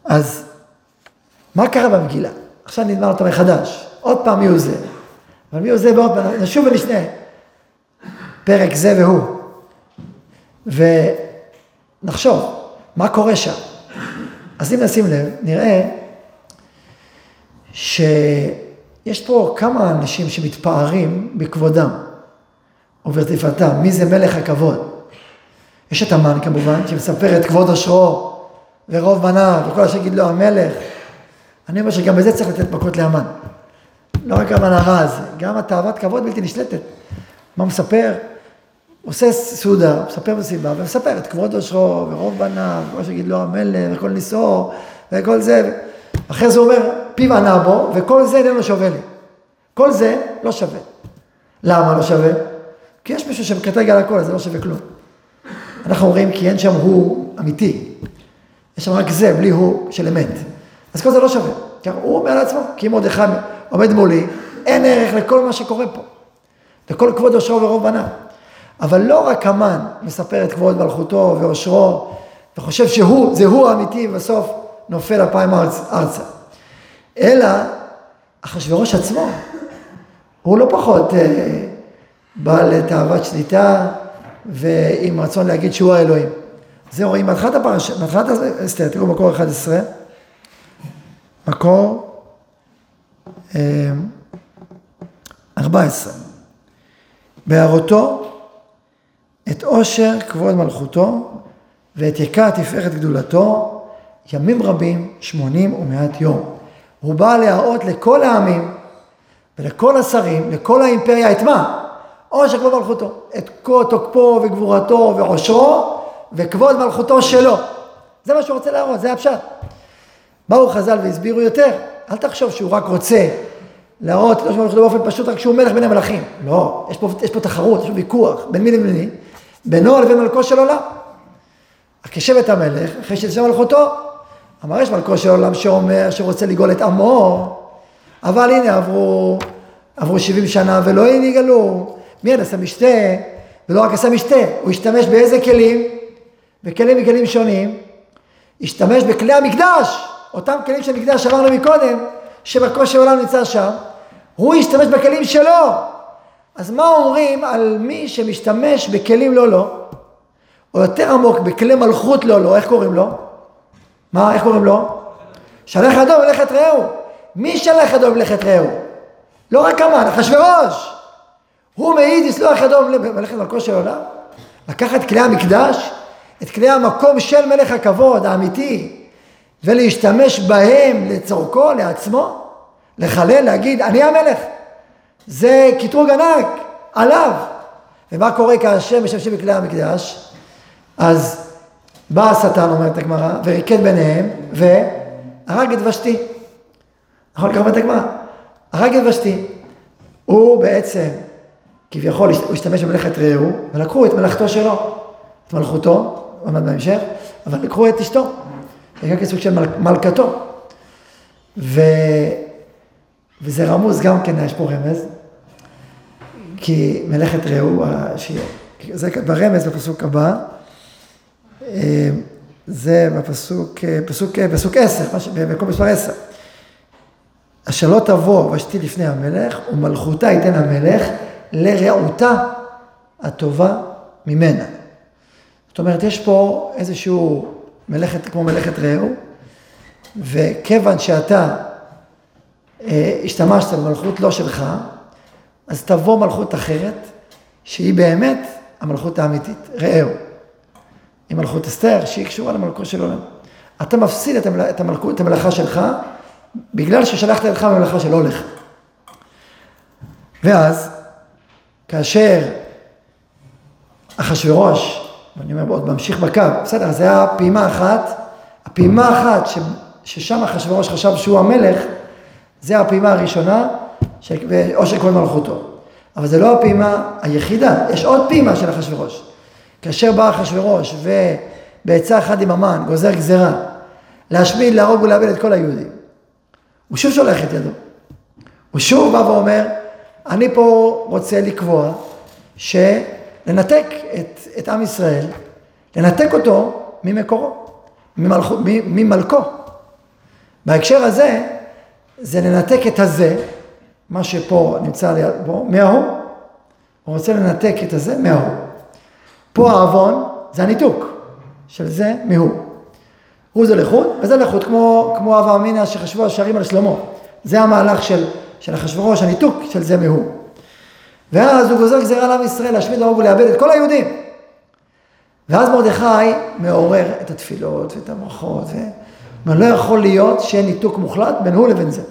אז מה קרה במגילה? עכשיו נדמה אותה מחדש. עוד פעם מי הוא זה. אבל מי הוא זה ועוד פעם, נשוב ונשנה. פרק זה והוא. ונחשוב, מה קורה שם? אז אם נשים לב, נראה שיש פה כמה אנשים שמתפארים בכבודם וברטיפתם. מי זה מלך הכבוד? יש את המן כמובן, שמספר את כבוד עושרו ורוב בניו וכל אשר יגיד לו המלך. אני אומר שגם בזה צריך לתת מכות לאמן. לא רק הרע הזה, גם התאוות כבוד בלתי נשלטת. מה מספר? עושה סעודה, מספר מסיבה, ומספר את כבוד עושרו ורוב בניו, כמו שיגיד לו המלך וכל נישואו וכל זה. אחרי זה הוא אומר, פיו ענה בו, וכל זה איננו שווה לי. כל זה לא שווה. למה לא שווה? כי יש מישהו שמקטרג על הכל, אז זה לא שווה כלום. אנחנו אומרים כי אין שם הוא אמיתי. יש שם רק זה, בלי הוא של אמת. אז כל זה לא שווה. הוא אומר לעצמו, כי אם עוד אחד עומד מולי, אין ערך לכל מה שקורה פה. לכל כבוד עושרו ורוב בניו. אבל לא רק המן מספר את כבוד מלכותו ועושרו, וחושב שהוא, זה הוא האמיתי, ובסוף נופל אפיים ארצה. אלא אחשוורוש עצמו, הוא לא פחות אה, בעל תאוות שליטה ועם רצון להגיד שהוא האלוהים. זה רואים מהתחלת הפרשה, מהתחלת אסתר, תראו מקור 11, מקור 14. אה, בהערותו את עושר כבוד מלכותו ואת יקר תפארת גדולתו ימים רבים, שמונים ומעט יום. הוא בא להראות לכל העמים ולכל השרים, לכל האימפריה, את מה? עושר כבוד מלכותו. את כל תוקפו וגבורתו ועושרו וכבוד מלכותו שלו. זה מה שהוא רוצה להראות, זה הפשט. באו חז"ל והסבירו יותר, אל תחשוב שהוא רק רוצה להראות את מלכותו באופן פשוט רק שהוא מלך בין המלכים. לא, יש פה, יש פה תחרות, יש פה ויכוח בין מי לבין מי, בינו לבין מלכו של עולם. כשבט המלך, אחרי שזה מלכותו, אמר יש מלכו של עולם שאומר שרוצה לגאול את עמו, אבל הנה עברו, עברו 70 שנה ולא נגאלו. מיד עשה משתה, ולא רק עשה משתה, הוא השתמש באיזה כלים? בכלים מכלים שונים. השתמש בכלי המקדש, אותם כלים של מקדש שאמרנו מקודם, שמלכו של עולם נמצא שם. הוא השתמש בכלים שלו. אז מה אומרים על מי שמשתמש בכלים לא לא, או יותר עמוק, בכלי מלכות לא לא, איך קוראים לו? מה, איך קוראים לו? שלח ידו מלאכת רעהו. מי שלח ידו מלאכת רעהו? לא רק המן, אחשוורוש. הוא מעיד לסלוח ידו מלאכת מלכו של עולם. לקחת כלי המקדש, את כלי המקום של מלך הכבוד האמיתי, ולהשתמש בהם לצורכו, לעצמו, לחלל, להגיד, אני המלך. זה קטרוג ענק עליו. ומה קורה כאשר משתמשים בכלי המקדש? אז בא השטן, אומרת הגמרא, וריקד ביניהם, והרג את ושתי. נכון, ככה אומרת הגמרא. הרג את ושתי. הוא בעצם, כביכול, הוא השתמש במלאכת רעהו, ולקחו את מלאכתו שלו, את מלכותו, הוא עמד בהמשך, אבל לקחו את אשתו, זה גם כסוג של מל, מלכתו. ו... וזה רמוז גם כן, יש פה רמז, כי מלאכת רעהו, זה ברמז בפסוק הבא, אה, זה בפסוק, אה, פסוק, אה, פסוק עשר, במקום מספר עשר. אשר לא תבוא ושתי לפני המלך, ומלכותה ייתן המלך לרעותה הטובה ממנה. זאת אומרת, יש פה איזשהו מלאכת, כמו מלאכת רעהו, וכיוון שאתה אה, השתמשת במלכות לא שלך, אז תבוא מלכות אחרת, שהיא באמת המלכות האמיתית, רעהו. עם מלכות אסתר, שהיא קשורה למלכות של עולם. אתה מפסיד את, המלכות, את המלאכה שלך, בגלל ששלחת לך במלאכה שלא לך. ואז, כאשר אחשוורוש, ואני אומר עוד ממשיך בקו, בסדר, זה היה פעימה אחת, הפעימה אחת ששם אחשוורוש חשב שהוא המלך, זה הפעימה הראשונה, של עושק כל מלכותו. אבל זה לא הפעימה היחידה, יש עוד פעימה של אחשוורוש. כאשר בא אחשוורוש ובעצה אחת עם המן גוזר גזרה להשמיד, להרוג ולאבד את כל היהודים, הוא שוב שולח את ידו. הוא שוב בא ואומר, אני פה רוצה לקבוע שלנתק את, את עם ישראל, לנתק אותו ממקורו, ממלכו, ממלכו. בהקשר הזה, זה לנתק את הזה, מה שפה נמצא ליד בו, מההוא. הוא רוצה לנתק את הזה מההוא. פה העוון זה הניתוק של זה מהוא. הוא זה לחוד וזה לחוד, כמו, כמו אב אמינא שחשבו השערים על שלמה. זה המהלך של, של אחשוורוש, הניתוק של זה מהוא. ואז הוא גוזר גזירה לעם ישראל להשמיד להרוג ולאבד את כל היהודים. ואז מרדכי מעורר את התפילות ואת הברכות, ואומר, לא יכול להיות שיהיה ניתוק מוחלט בין הוא לבין זה.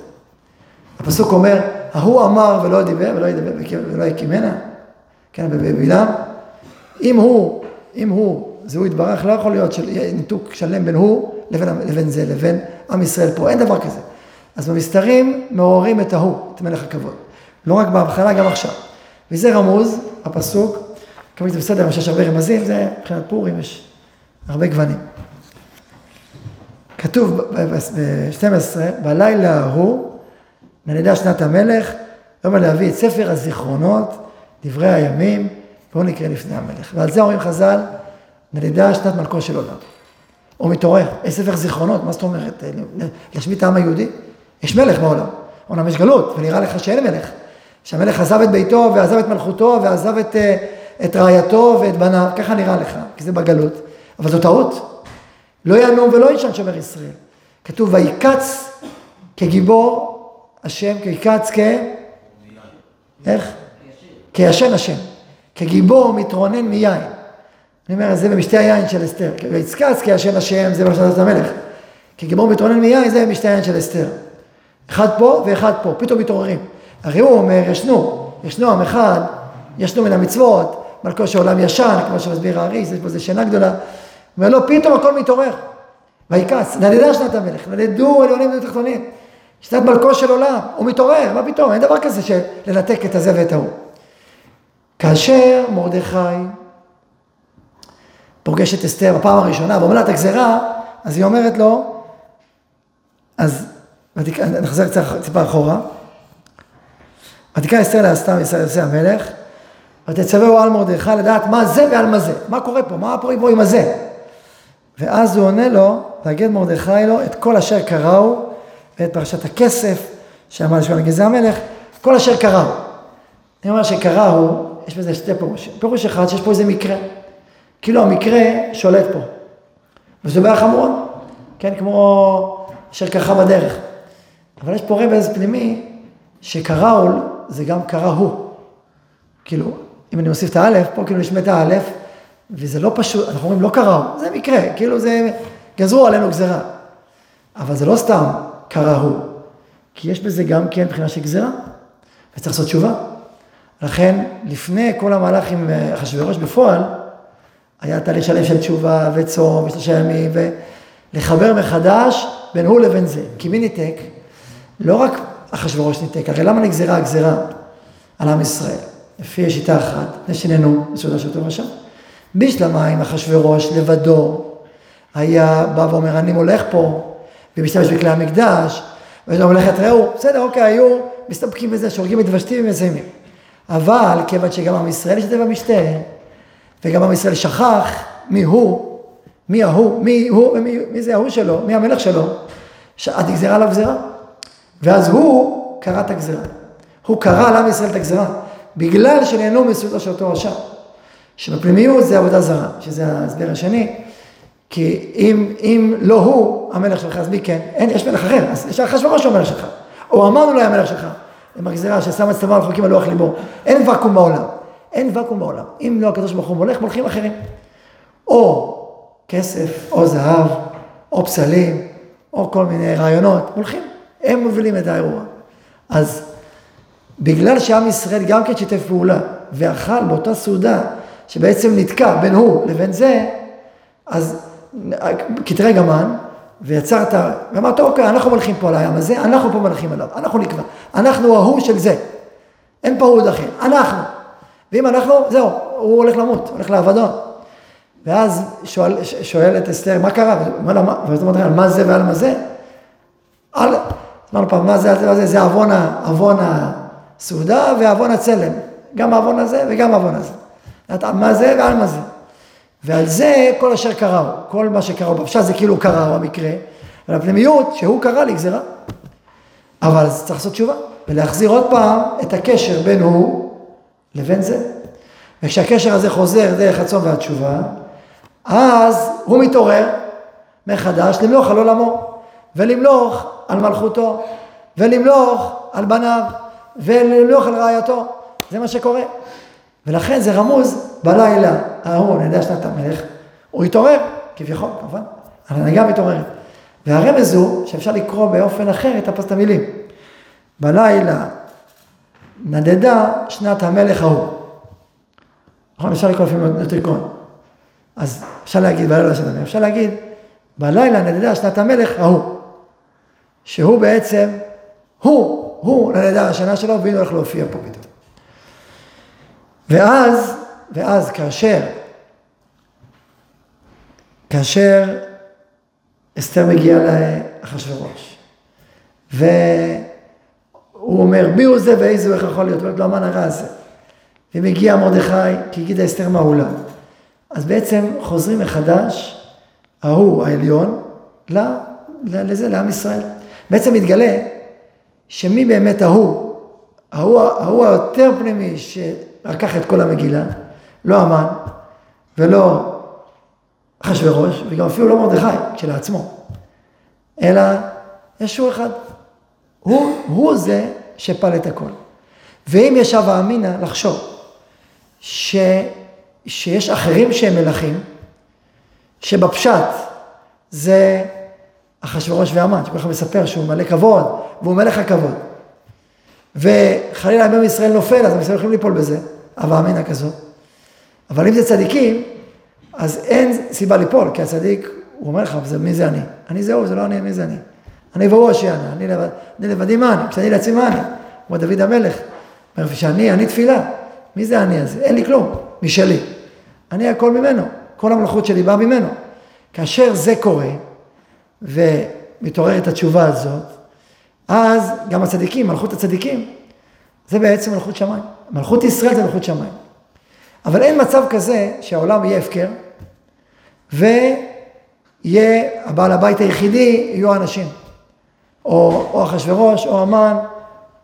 הפסוק אומר, ההוא אמר ולא דיבר ולא ידבר ולא יקימנה, כן, בבלעם. אם הוא, אם הוא, זה הוא יתברך, לא יכול להיות שיהיה ניתוק שלם בין הוא לבין, לבין זה, לבין עם ישראל פה, אין דבר כזה. אז במסתרים מעוררים את ההוא, את מלך הכבוד. לא רק בהבחנה, גם עכשיו. וזה רמוז, הפסוק, כמובן זה בסדר, שיש הרבה רמזים, זה מבחינת פורים, יש הרבה גוונים. כתוב ב-12, בלילה ההוא, נדע שנת המלך, יום להביא את ספר הזיכרונות, דברי הימים, בואו נקרא לפני המלך. ועל זה אומרים חז"ל, נדע שנת מלכו של עולם. הוא מתעורר, יש ספר זיכרונות, מה זאת אומרת? להשמיט את העם היהודי? יש מלך בעולם, אומנם יש גלות, ונראה לך שאין מלך. שהמלך עזב את ביתו ועזב את מלכותו ועזב את, אה, את רעייתו ואת בניו, ככה נראה לך, כי זה בגלות, אבל זו טעות. לא ינום ולא ישן שומר ישראל. כתוב ויקץ כגיבור השם, ויקץ כ... איך? כישן השם. כגיבור מתרונן מיין. אני אומר, זה במשתה היין של אסתר. ויצקץ כישן השם, זה שעשת המלך. כגיבור מתרונן מיין, זה במשתה היין של אסתר. אחד פה ואחד פה, פתאום מתעוררים. הרי הוא אומר, ישנו, ישנו עם אחד, ישנו מן המצוות, מלכו של עולם ישן, כמו שמסביר האריס, יש פה איזה שינה גדולה. אומר לו, פתאום הכל מתעורר. ויקץ, נדדה שנת המלך, נדדו עליונים ותחתונים. שנת מלכו של עולם, הוא מתעורר, מה פתאום, אין דבר כזה של לנתק את הזה ואת ההוא. כאשר מרדכי פוגש את אסתר בפעם הראשונה את הגזרה, אז היא אומרת לו, אז נחזר קצת אחורה, ותקרא אסתר לאסתר ישראל יוסי המלך, ותצווהו על מרדכי לדעת מה זה ועל מה זה, מה קורה פה, מה פה עם הזה. ואז הוא עונה לו, ויגד מרדכי לו את כל אשר קראו, ואת פרשת הכסף, שאמר לשמוע לגזי המלך, כל אשר קראו. אני אומר שקראו, יש בזה שתי פירושים. פירוש אחד, שיש פה איזה מקרה. כאילו המקרה שולט פה. וזה בעיה חמורה, כן, כמו אשר קרחה בדרך. אבל יש פה רמז פנימי, שקראול זה גם קרא הוא. כאילו, אם אני מוסיף את האלף, פה כאילו נשמע את האלף, וזה לא פשוט, אנחנו אומרים לא קראו, זה מקרה, כאילו זה, גזרו עלינו גזרה. אבל זה לא סתם קרא הוא, כי יש בזה גם כן מבחינה של גזרה, וצריך לעשות תשובה. לכן, לפני כל המהלך עם אה, אחשוורוש בפועל, היה תהליך שלם של תשובה וצום ושלושה ימים, ולחבר מחדש בין הוא לבין זה. כי מי ניתק? לא רק אחשוורוש ניתק, הרי למה נגזרה הגזרה על עם ישראל? לפי שיטה אחת, לפני שננו בסעודה של טוב ושם. בשלמה עם אחשוורוש לבדו היה בא ואומר, אני מולך פה, ומשתמש בכלי המקדש, ואומר מלאכת ראו, בסדר, אוקיי, היו מסתפקים בזה, שהורגים את ושתי ומסיימים. אבל כיוון שגם עם ישראל השתתף במשתה, וגם עם ישראל שכח מי הוא, מי ההוא, מי הוא ומי מי זה ההוא שלו, מי המלך שלו, שעד יגזרה עליו גזירה. ואז הוא קרא את הגזירה. הוא קרא לעם ישראל את הגזירה, בגלל שנהנו מסעודו של אותו רשע. שבפנימיות זה עבודה זרה, שזה ההסבר השני. כי אם, אם לא הוא המלך שלך, אז מי כן? אין, יש מלך אחר, אז יש אחשוורוש הוא המלך שלך. או אמרנו לו המלך שלך, עם הגזירה ששמה צבא על חוקים על לוח ליבו. אין ואקום בעולם. אין ואקום בעולם. אם לא הקדוש ברוך הוא מולך, מולכים אחרים. או כסף, או זהב, או פסלים, או כל מיני רעיונות, מולכים. הם מובילים את האירוע. אז בגלל שעם ישראל גם כן שיתף פעולה, ואכל באותה סעודה, שבעצם נתקע בין הוא לבין זה, אז כתרי גמן, ויצרת, ואמרת, אוקיי, אנחנו מלכים פה על הים הזה, אנחנו פה מלכים עליו, אנחנו נקבע. אנחנו ההוא של זה. אין פה עוד אחר, אנחנו. ואם אנחנו, זהו, הוא הולך למות, הולך לאבדון. ואז שואל, שואל את אסתר, מה קרה? ואז אומרת, מה זה ועל מה זה? על, אמרנו פעם, מה זה, זה, זה, זה עוון, הסעודה ועוון הצלם. גם העוון הזה וגם העוון הזה. מה זה ועל מה זה. ועל זה כל אשר קראו, כל מה שקראו בפשט זה כאילו קראו המקרה, אבל הפנימיות שהוא קרא לי גזירה. אבל צריך לעשות תשובה, ולהחזיר עוד פעם את הקשר בין הוא לבין זה. וכשהקשר הזה חוזר דרך הצום והתשובה, אז הוא מתעורר מחדש למלוך על עולמו, ולמלוך על מלכותו, ולמלוך על בניו, ולמלוך על רעייתו. זה מה שקורה. ולכן זה רמוז בלילה ההוא, אני יודע שנת המלך, הוא התעורר, כביכול, כמובן, ההנהגה מתעוררת. והרמז הוא שאפשר לקרוא באופן אחר את הפסט המילים. בלילה נדדה שנת המלך ההוא. נכון, אפשר לקרוא לפעמים נוטריקון. אז אפשר להגיד בלילה שנת המלך, אפשר להגיד בלילה נדדה שנת המלך ההוא. שהוא בעצם, הוא, הוא נדדה השנה שלו והנה הולך להופיע פה פתאום. ואז, ואז כאשר, כאשר אסתר מגיעה לאחשוורוש, והוא אומר, מי הוא זה ואיזה הוא איך יכול להיות? הוא אומר לו, המן הרע הזה. ומגיע מרדכי, כי הגידה אסתר מעולה. אז בעצם חוזרים מחדש, ההוא העליון, לזה, לעם ישראל. בעצם מתגלה שמי באמת ההוא, ההוא, ההוא היותר פנימי, ש... לקח את כל המגילה, לא המן ולא אחשוורוש, וגם אפילו לא מרדכי כשלעצמו, אלא ישו אחד. הוא, הוא זה שפל את הכל. ואם יש הווה אמינא, לחשוב ש, שיש אחרים שהם מלכים, שבפשט זה אחשוורוש והמן, שכל אחד מספר שהוא מלא כבוד, והוא מלך הכבוד. וחלילה אם ישראל נופל, אז הם יכולים ליפול בזה, הווה אמינא כזאת. אבל אם זה צדיקים, אז אין סיבה ליפול, כי הצדיק, הוא אומר לך, מי זה אני? אני זה הוא, זה לא אני, מי זה אני? אני והוא הושיענה, אני, לבד, אני לבדי מה אני? כשאני לעצמי מה אני? כמו דוד המלך, אומר שאני, אני תפילה. מי זה אני הזה? אין לי כלום, משלי. אני הכל ממנו, כל המלכות שלי באה ממנו. כאשר זה קורה, ומתעוררת התשובה הזאת, אז גם הצדיקים, מלכות הצדיקים, זה בעצם מלכות שמיים. מלכות ישראל זה מלכות שמיים. אבל אין מצב כזה שהעולם יהיה הפקר, ויהיה הבעל הבית היחידי, יהיו האנשים. או אחשורוש, או המן,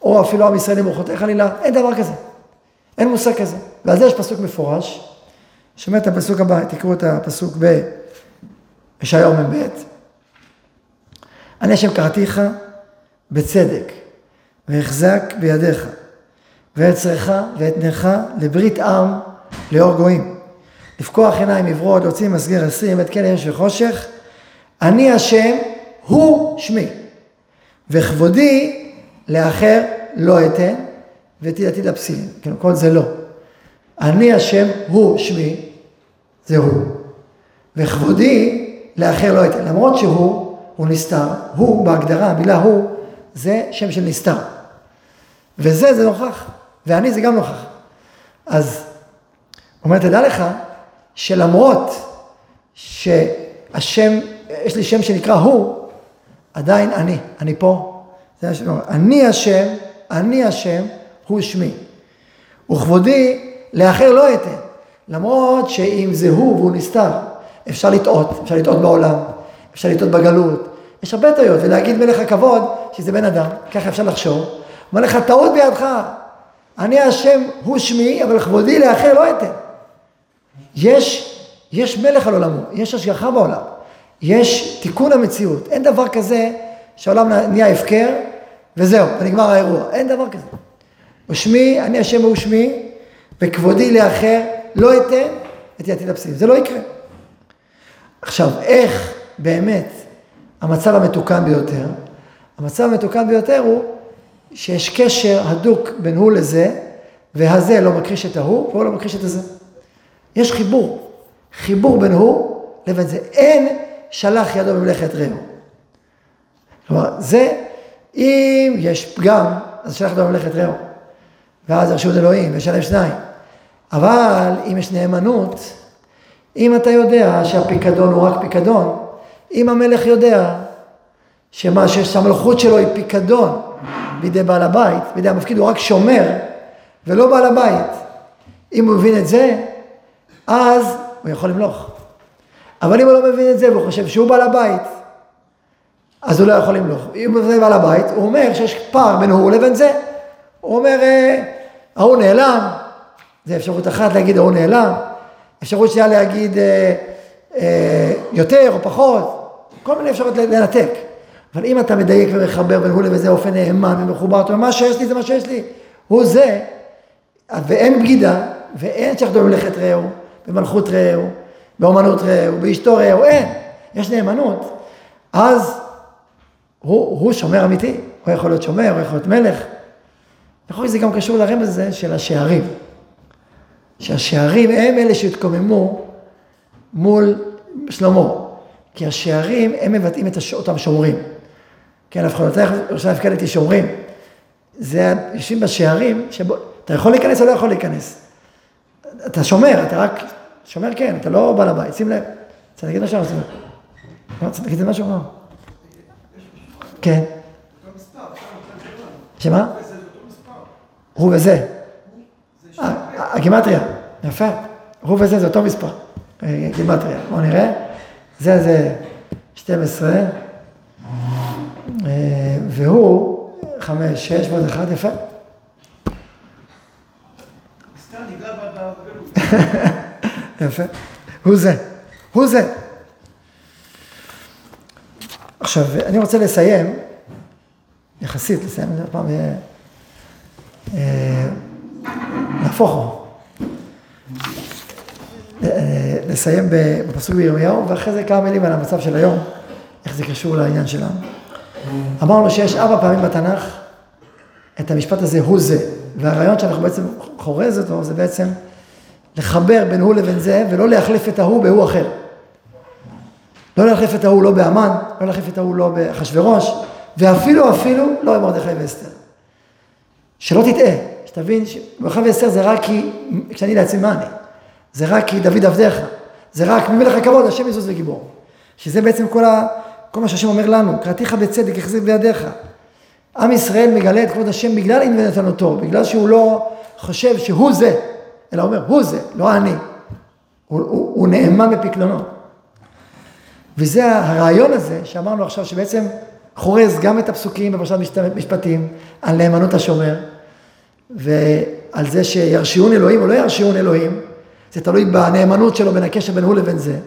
או אפילו עם ישראל למרוחותיך חלילה, אין דבר כזה. אין מושג כזה. ועל זה יש פסוק מפורש, שומע את הפסוק הבא, תקראו את הפסוק בישעיהו מ"ב. אני השם קראתיך בצדק, והחזק בידיך, ואצרך ואתנך לברית עם לאור גויים. לפקוח עיניים עברות, להוציא מסגר אסים, את כן יש וחושך. אני השם, הוא שמי. וכבודי לאחר לא אתן, ותהילתי לפסילים. כן, כל זה לא. אני השם, הוא שמי, זה הוא. וכבודי לאחר לא אתן. למרות שהוא, הוא נסתר, הוא בהגדרה, המילה הוא, זה שם של נסתר. וזה, זה נוכח. ואני זה גם נוכח. אז, אומר, תדע לך, שלמרות שהשם, יש לי שם שנקרא הוא, עדיין אני, אני פה. זה השם, אני השם, אני השם, הוא שמי. וכבודי לאחר לא אתן. למרות שאם זה הוא והוא נסתר, אפשר לטעות, אפשר לטעות בעולם, אפשר לטעות בגלות, יש הרבה טעויות, ולהגיד מלך הכבוד, שזה בן אדם, ככה אפשר לחשוב, אומר לך, טעות בידך, אני השם הוא שמי, אבל כבודי לאחר לא אתן. יש, יש מלך על עולמו, יש השגחה בעולם, יש תיקון המציאות, אין דבר כזה שהעולם נהיה הפקר, וזהו, ונגמר האירוע, אין דבר כזה. ושמי, אני השם הוא שמי, וכבודי לאחר לא אתן את יתיד הפסיעים, זה לא יקרה. עכשיו, איך באמת המצב המתוקן ביותר? המצב המתוקן ביותר הוא שיש קשר הדוק בין הוא לזה, והזה לא מכחיש את ההוא, והוא לא מכחיש את הזה. יש חיבור, חיבור בין הוא לבין זה. אין שלח ידו במלאכת רעהו. כלומר, זה, אם יש פגם, אז שלח אותו למלאכת רעו. ואז ירשו את אלוהים, וישלם שניים. אבל אם יש נאמנות, אם אתה יודע שהפיקדון הוא רק פיקדון, אם המלך יודע שמה, שהמלכות שלו היא פיקדון בידי בעל הבית, בידי המפקיד, הוא רק שומר ולא בעל הבית. אם הוא מבין את זה, אז הוא יכול למלוך. אבל אם הוא לא מבין את זה והוא חושב שהוא בעל הבית, אז הוא לא יכול למלוך. אם הוא בעל הבית, הוא אומר שיש פער בין הוא לבין זה. הוא אומר, אה, ההוא נעלם, זה אפשרות אחת להגיד ההוא נעלם, אפשרות שנייה להגיד אה, אה, יותר או פחות, כל מיני אפשרויות לנתק. אבל אם אתה מדייק ומחבר בין הוא לבין זה אופן נאמן ומחובר, אתה אומר, מה שיש לי זה מה שיש לי, הוא זה, ואין בגידה, ואין שחדו במלאכת רעהו, במלכות רעהו, באומנות רעהו, באשתו רעהו, אין, יש נאמנות, אז הוא, הוא שומר אמיתי, הוא יכול להיות שומר, הוא יכול להיות מלך. להיות שזה גם קשור לרמז הזה של השערים. שהשערים הם אלה שהתקוממו מול שלמה. כי השערים הם מבטאים את הש... אותם שומרים. כן, הבחנותיך ירושלים הפקדת היא שומרים. זה יושבים בשערים, שבו, אתה יכול להיכנס או לא יכול להיכנס. אתה שומר, אתה רק שומר כן, אתה לא בעל הבית, שים לב. רוצה להגיד משהו? רוצה להגיד משהו? כן. שמה? הוא וזה. אה, הגימטריה, יפה. הוא וזה זה אותו מספר. אה, גימטריה. בואו נראה. זה זה 12, אה, והוא 5, 6 ועוד 1, יפה. יפה. הוא זה. הוא זה. עכשיו, אני רוצה לסיים, יחסית לסיים, פעם, אה, נהפוך הוא. אה, לסיים בפסוק בירמיהו, ואחרי זה כמה מילים על המצב של היום, איך זה קשור לעניין שלנו. אמרנו שיש ארבע פעמים בתנ"ך את המשפט הזה, הוא זה, והרעיון שאנחנו בעצם חורז אותו, זה בעצם לחבר בין הוא לבין זה, ולא להחליף את ההוא בהוא אחר. לא להחליף את ההוא לא באמן, לא להחליף את ההוא לא באחשוורוש, ואפילו אפילו לא במרדכי ואסתר. שלא תטעה, שתבין שמרדכי ואסתר זה רק כי, כשאני לעצמי מה אני? זה רק כי דוד עבדיך, זה רק ממלך הכבוד, השם יזוז וגיבור. שזה בעצם כל, ה, כל מה שהשם אומר לנו, קראתיך בצדק, החזיק בידיך. עם ישראל מגלה את כבוד השם בגלל אינבנתנותו, בגלל שהוא לא חושב שהוא זה, אלא אומר, הוא זה, לא אני. הוא, הוא, הוא נאמן בפקלונו. וזה הרעיון הזה שאמרנו עכשיו, שבעצם חורז גם את הפסוקים בפרשת משפטים, על נאמנות השומר, ועל זה שירשיעון אלוהים או לא ירשיעון אלוהים, זה תלוי בנאמנות שלו בין הקשר בין הוא לבין זה.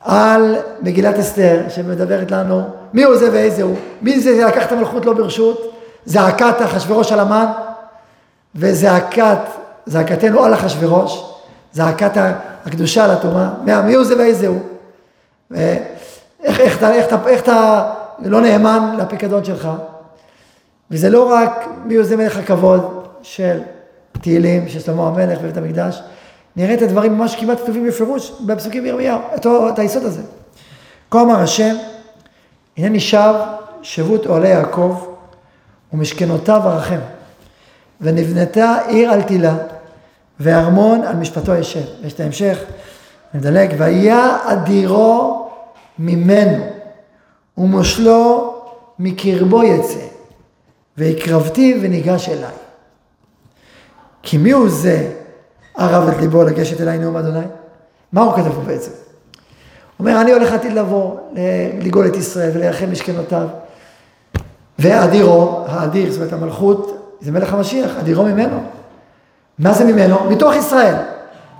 על מגילת אסתר, שמדברת לנו מי הוא זה ואיזה הוא, מי זה לקח את המלכות לא ברשות, זעקת אחשוורוש על המן, וזעקת, זעקתנו על אחשוורוש, זעקת הקדושה על הטומאה, מי הוא זה ואיזה הוא. איך, איך, איך, איך, איך אתה לא נאמן לפיקדון שלך. וזה לא רק מי הוא זה מלך הכבוד של תהילים, של שלמה המלך ובית המקדש, נראה את הדברים ממש כמעט כתובים בפירוש בפסוקים בירמיהו, את, את היסוד הזה. כה אמר השם, הנני שב שבות אוהלי יעקב ומשכנותיו ארחם, ונבנתה עיר על תילה, וארמון על משפטו ישב. יש את ההמשך, נדלג, והיה אדירו ממנו, ומושלו מקרבו יצא, והקרבתי וניגש אליי. כי מי הוא זה ערב את ליבו לגשת אליי נאום אדוני? מה הוא כתב פה בעצם? הוא אומר, אני הולך עתיד לבוא, לגאול את ישראל ולייחם משכנותיו. ואדירו, האדיר, זאת אומרת המלכות, זה מלך המשיח, אדירו ממנו. מה זה ממנו? מתוך ישראל.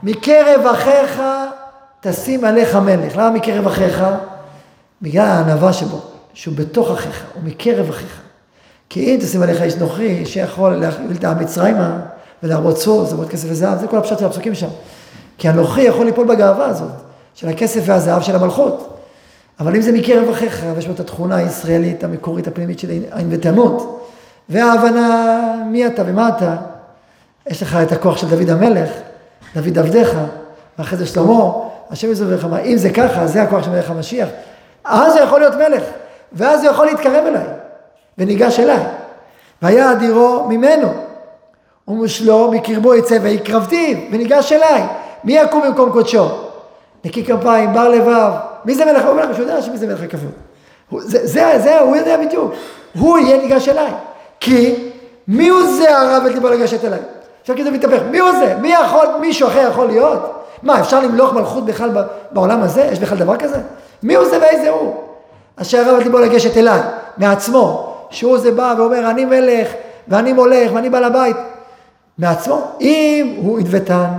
מקרב אחיך תשים עליך מלך. למה מקרב אחיך? בגלל הענווה שבו, שהוא בתוך אחיך, הוא מקרב אחיך. כי אם תשים עליך איש נוכרי, שיכול להוביל את העם מצרימה, ולהרבות צור, זרות כסף וזהב, זה כל הפשט של הפסוקים שם. כי אנוכי יכול ליפול בגאווה הזאת, של הכסף והזהב של המלכות. אבל אם זה מקרב אחיך, ויש בו את התכונה הישראלית המקורית הפנימית של האינבטנות, וההבנה מי אתה ומה אתה, יש לך את הכוח של דוד המלך, דוד עבדיך, ואחרי זה שלמה, השם יזובך, אם זה ככה, זה הכוח של מלך המשיח, אז זה יכול להיות מלך. ואז הוא יכול להתקרב אליי, וניגש אליי. והיה אדירו ממנו, ומושלו מקרבו יצא ויקרבתיו, וניגש אליי. מי יקום במקום קודשו? נקי כפיים, בר לבב. מי זה מלך? לך שהוא יודע שמי זה מלך הכבוד. זה, זה, זה, הוא יודע בדיוק. הוא יהיה ניגש אליי. כי מי הוא זה הרב את ליבו לגשת אליי? עכשיו כאילו מתהפך, מי הוא זה? מי יכול, מישהו אחר יכול להיות? מה, אפשר למלוך מלכות בכלל בעולם הזה? יש בכלל דבר כזה? מי הוא זה ואיזה הוא? אשר הרב את ליבו לגשת אליי, מעצמו, שהוא זה בא ואומר, אני מלך, ואני מולך, ואני בעל הבית, מעצמו. אם הוא עדוותן,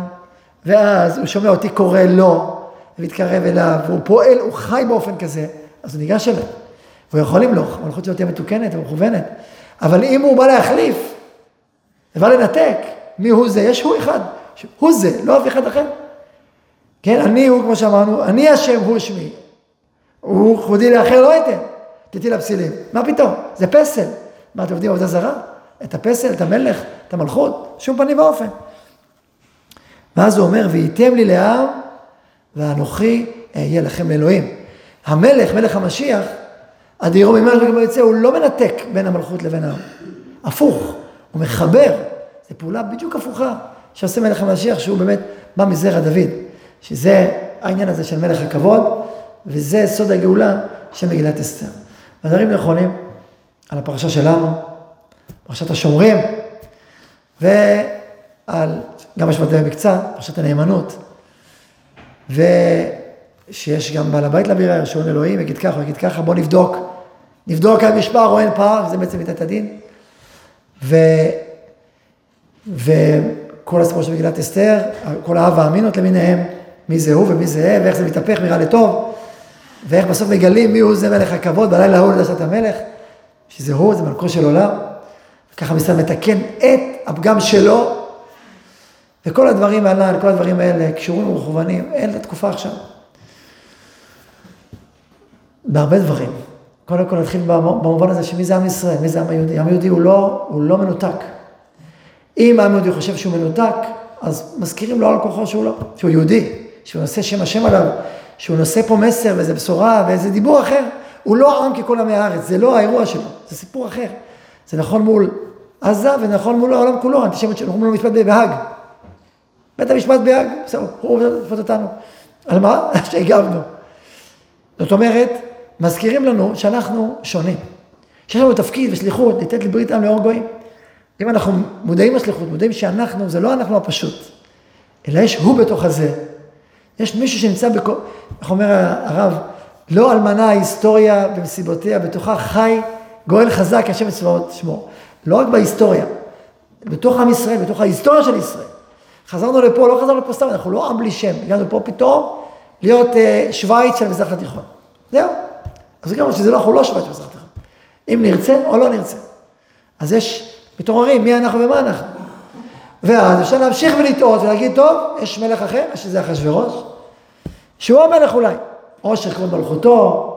ואז הוא שומע אותי קורא לו, ומתקרב אליו, והוא פועל, הוא חי באופן כזה, אז הוא ניגש אליו. והוא יכול למלוך, המלכות שלו תהיה מתוקנת ומכוונת. אבל אם הוא בא להחליף, ובא לנתק, מי הוא זה? יש הוא אחד. הוא זה, לא אף אחד אחר. כן, אני הוא, כמו שאמרנו, אני השם, הוא שמי. הוא כבודי לאחר לא אתן, תיתי לפסילים. מה פתאום? זה פסל. מה, אתם עובדים עבודה זרה? את הפסל, את המלך, את המלכות? שום פנים ואופן. ואז הוא אומר, וייתם לי לעם, ואנוכי אהיה לכם אלוהים. המלך, מלך המשיח, אדירו ממנו וגם יוצא, הוא לא מנתק בין המלכות לבין העם. הפוך, הוא מחבר. זו פעולה בדיוק הפוכה שעושה מלך המשיח, שהוא באמת בא מזרע דוד. שזה העניין הזה של מלך הכבוד, וזה סוד הגאולה של מגילת אסתר. הדברים נכונים על הפרשה שלנו, פרשת השומרים, ועל, גם השבטי במקצת, פרשת הנאמנות, ושיש גם בעל הבית לבירה, ירשעון אלוהים, יגיד ככה, יגיד ככה, בוא נבדוק, נבדוק האם יש פער או אין פער, זה בעצם מידת הדין. ו... וכל הסיפור של מגילת אסתר, כל האב והאמינות למיניהם, מי זה הוא ומי זה הם, ואיך זה מתהפך מרע לטוב, ואיך בסוף מגלים מי הוא זה מלך הכבוד, בלילה ההוא לדשת המלך, שזה הוא, זה מלכו של עולם. וככה מסתכל מתקן את הפגם שלו, וכל הדברים הנ"ל, כל הדברים האלה קשורים ומכוונים, אין לתקופה עכשיו. בהרבה דברים. קודם כל נתחיל במובן הזה שמי זה עם ישראל, מי זה עם היהודי. עם היהודי הוא לא, הוא לא מנותק. אם עם יהודי חושב שהוא מנותק, אז מזכירים לו על כוחו שהוא לא, שהוא יהודי. שהוא נושא שם השם עליו, שהוא נושא פה מסר ואיזה בשורה ואיזה דיבור אחר, הוא לא עם ככל עמי הארץ, זה לא האירוע שלו, זה סיפור אחר. זה נכון מול עזה ונכון מול העולם כולו, האנטישמיות שלנו, מול המשפט בהאג. בית המשפט בהאג, בסדר, הוא רוצה אותנו. על מה? שהגבנו. זאת אומרת, מזכירים לנו שאנחנו שונים. שיש לנו תפקיד ושליחות, לתת לברית עם לאור גויים. אם אנחנו מודעים לשליחות, מודעים שאנחנו, זה לא אנחנו הפשוט, אלא יש הוא בתוך הזה, יש מישהו שנמצא בכל, איך אומר הרב, לא אלמנה ההיסטוריה במסיבותיה, בתוכה חי גואל חזק, השם צבאות שמו. לא רק בהיסטוריה, בתוך עם ישראל, בתוך ההיסטוריה של ישראל. חזרנו לפה, לא חזרנו לפה סתם, אנחנו לא עם בלי שם, הגענו פה פתאום להיות uh, שווייץ של המזרח התיכון. זהו. אז זה גם שזה לא, אנחנו לא שווייץ של המזרח התיכון. אם נרצה או לא נרצה. אז יש, מתעוררים, מי אנחנו ומה אנחנו. ואז אפשר להמשיך ולטעות ולהגיד, טוב, יש מלך אחר, שזה אחשוורוש, שהוא המלך אולי. עושר כבוד מלכותו,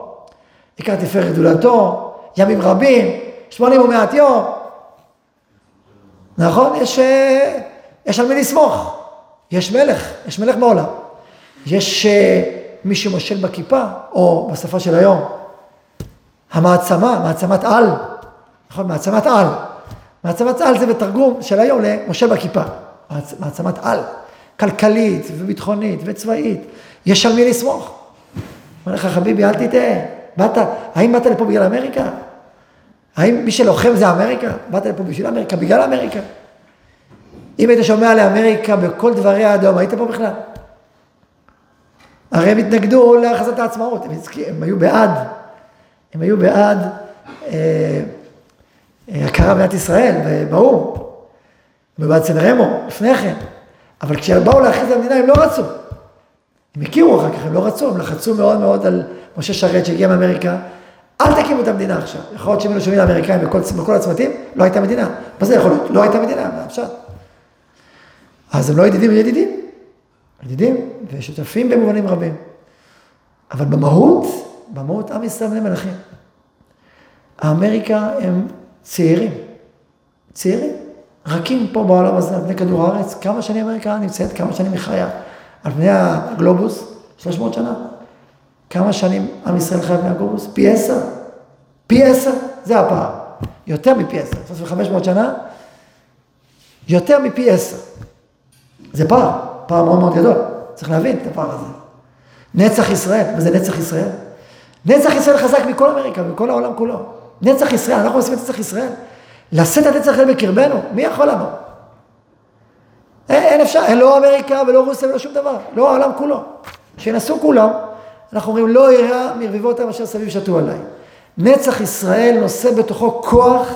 עיקר תפארת גדולתו, ימים רבים, שמונים ומעט יום. נכון? יש, אה, יש על מי לסמוך. יש מלך, יש מלך בעולם. יש אה, מי שמושל בכיפה, או בשפה של היום, המעצמה, מעצמת על, נכון? מעצמת על. מעצמת על זה בתרגום של היום למשה בכיפה. מעצמת על, כלכלית וביטחונית וצבאית. יש על מי לסמוך. אומר לך, חביבי, אל תטעה. באת, האם באת לפה בגלל אמריקה? האם מי שלוחם זה אמריקה? באת לפה בשביל אמריקה, בגלל אמריקה. אם היית שומע לאמריקה בכל דברי האדום, היית פה בכלל. הרי הם התנגדו להכרזת העצמאות, הם, הם היו בעד, הם היו בעד אה, הכרה במדינת ישראל, באו"ם, ובעד סן רמו, לפני כן. אבל כשהם באו להכריז על המדינה הם לא רצו. הם הכירו אחר כך, הם לא רצו, הם לחצו מאוד מאוד על משה שרת שהגיע מאמריקה, אל תקימו את המדינה עכשיו. יכול להיות שהם היו שומעים לאמריקאים בכל, הצמתים, לא הייתה מדינה. מה זה יכול להיות? לא הייתה מדינה, מה אפשר? אז הם לא ידידים, הם ידידים. ידידים ושותפים במובנים רבים. אבל במהות, במהות עם ישראל בני מלכים. האמריקה הם צעירים, צעירים, רכים פה בעולם הזה, על פני כדור הארץ, כמה שנים אמריקה נמצאת, כמה שנים היא חיה, על פני הגלובוס, 300 שנה. כמה שנים עם ישראל חי על פני הגלובוס? פי עשר. פי עשר, זה הפער. יותר מפי עשר. זאת אומרת, 500 שנה, יותר מפי עשר. זה פער, פער מאוד מאוד גדול. צריך להבין את הפער הזה. נצח ישראל, מה זה נצח ישראל? נצח ישראל חזק מכל אמריקה, מכל העולם כולו. נצח ישראל, אנחנו עושים את נצח ישראל. לשאת את נצח ישראל בקרבנו, מי יכול לנו? אין, אין אפשר, אין לא אמריקה ולא רוסיה ולא שום דבר, לא העולם כולו. שינסו כולם, אנחנו אומרים לא יראה מרביבותם אשר סביב שתו עליי. נצח ישראל נושא בתוכו כוח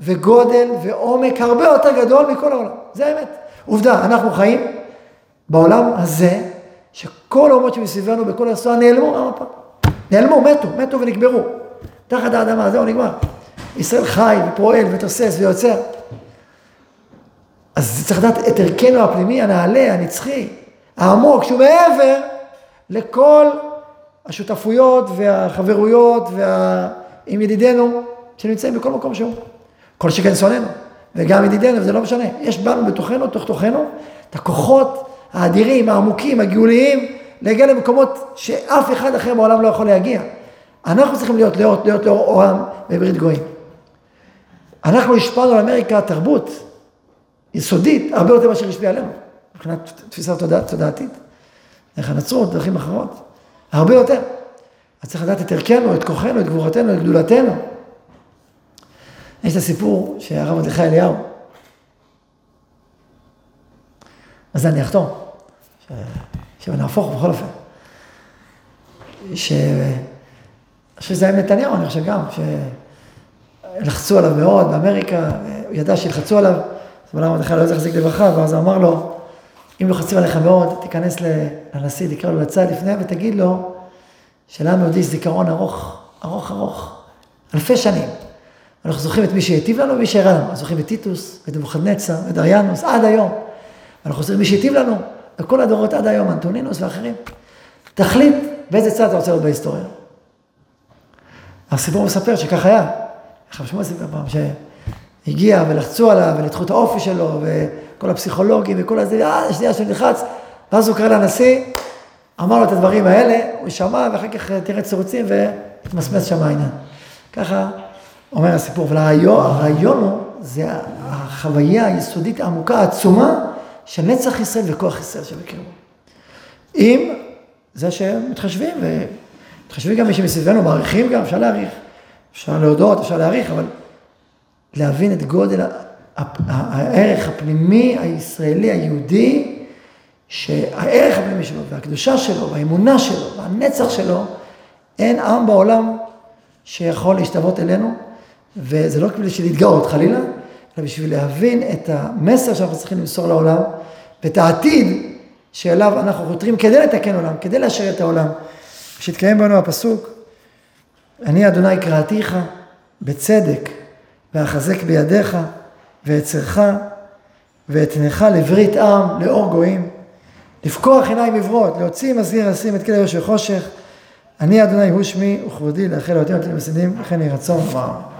וגודל ועומק הרבה יותר גדול מכל העולם, זה האמת. עובדה, אנחנו חיים בעולם הזה, שכל האומות שמסביבנו בכל ההיסטוריה נעלמו מהמפה. נעלמו, מתו, מתו ונקברו. תחת האדמה, זהו, נגמר. ישראל חי ופועל ותוסס ויוצר. אז צריך לדעת את ערכנו הפנימי, הנעלה, הנצחי, העמוק, שהוא מעבר לכל השותפויות והחברויות וה... עם ידידינו שנמצאים בכל מקום שהוא. כל שכן שונאינו, וגם ידידינו, זה לא משנה. יש בנו בתוכנו, תוך תוכנו, את הכוחות האדירים, העמוקים, הגאוליים, להגיע למקומות שאף אחד אחר בעולם לא יכול להגיע. אנחנו צריכים להיות להיות, להיות לאור אורם בברית גויים. אנחנו השפענו על אמריקה תרבות יסודית, הרבה יותר מאשר השפיע עלינו, מבחינת תפיסה תודע, תודעתית. דרך הנצרות, דרכים אחרות, הרבה יותר. אז צריך לדעת את ערכנו, את כוחנו, את גבורתנו, את גדולתנו. יש את הסיפור שהרב מרדכי אליהו, אז אני אחתום, שנהפוך בכל אופן, ש... שזה היה נתניהו, אני חושב גם, שלחצו עליו מאוד באמריקה, הוא ידע שילחצו עליו, אז מלאם מרדכי לא יחזיק לברכה, ואז הוא אמר לו, אם לוחצים עליך מאוד, תיכנס לנשיא, תקרא לו לצד לפני ותגיד לו שלעם יהודי יש זיכרון ארוך, ארוך ארוך, אלפי שנים. אנחנו זוכרים את מי שהיטיב לנו ומי שהרע לנו. אנחנו זוכרים את טיטוס, את נבוכדנצר, את דריאנוס, עד היום. אנחנו זוכרים מי שהיטיב לנו, בכל הדורות עד היום, אנטונינוס ואחרים. תחליט באיזה צד אתה רוצה להיות בהיסטוריה. הסיפור מספר שכך היה. איך שמוע סיפר פעם, שהגיע ולחצו עליו וניתחו את האופי שלו וכל הפסיכולוגים וכל הזה, אה, שנייה שנלחץ, ואז הוא קרא לנשיא, אמר לו את הדברים האלה, הוא שמע ואחר כך תראה צירוצים והתמסמס שם העניין. ככה אומר הסיפור, אבל הרעיון הוא, זה החוויה היסודית העמוקה, העצומה, של נצח ישראל וכוח ישראל שבקרבו. אם זה שהם מתחשבים, ומתחשבים גם מי שמסביבנו, מעריכים גם, אפשר להעריך, אפשר להודות, אפשר להעריך, אבל להבין את גודל הערך הפנימי הישראלי, היהודי, שהערך הפנימי שלו, והקדושה שלו, והאמונה שלו, והנצח שלו, אין עם בעולם שיכול להשתוות אלינו, וזה לא בשביל להתגאות חלילה, אלא בשביל להבין את המסר שאנחנו צריכים למסור לעולם, ואת העתיד שאליו אנחנו חותרים כדי לתקן עולם, כדי לאשר את העולם. כשהתקיים בנו הפסוק, אני אדוני קראתיך בצדק, ואחזק בידיך, ואצרך, ואתנך לברית עם, לאור גויים, לפקוח עיניים עברות, להוציא מזהיר לשים את כלי יושר חושך, אני אדוני הוא שמי וכבודי לאחל אותי אותי למסדים, וכן יהי רצון. וואו.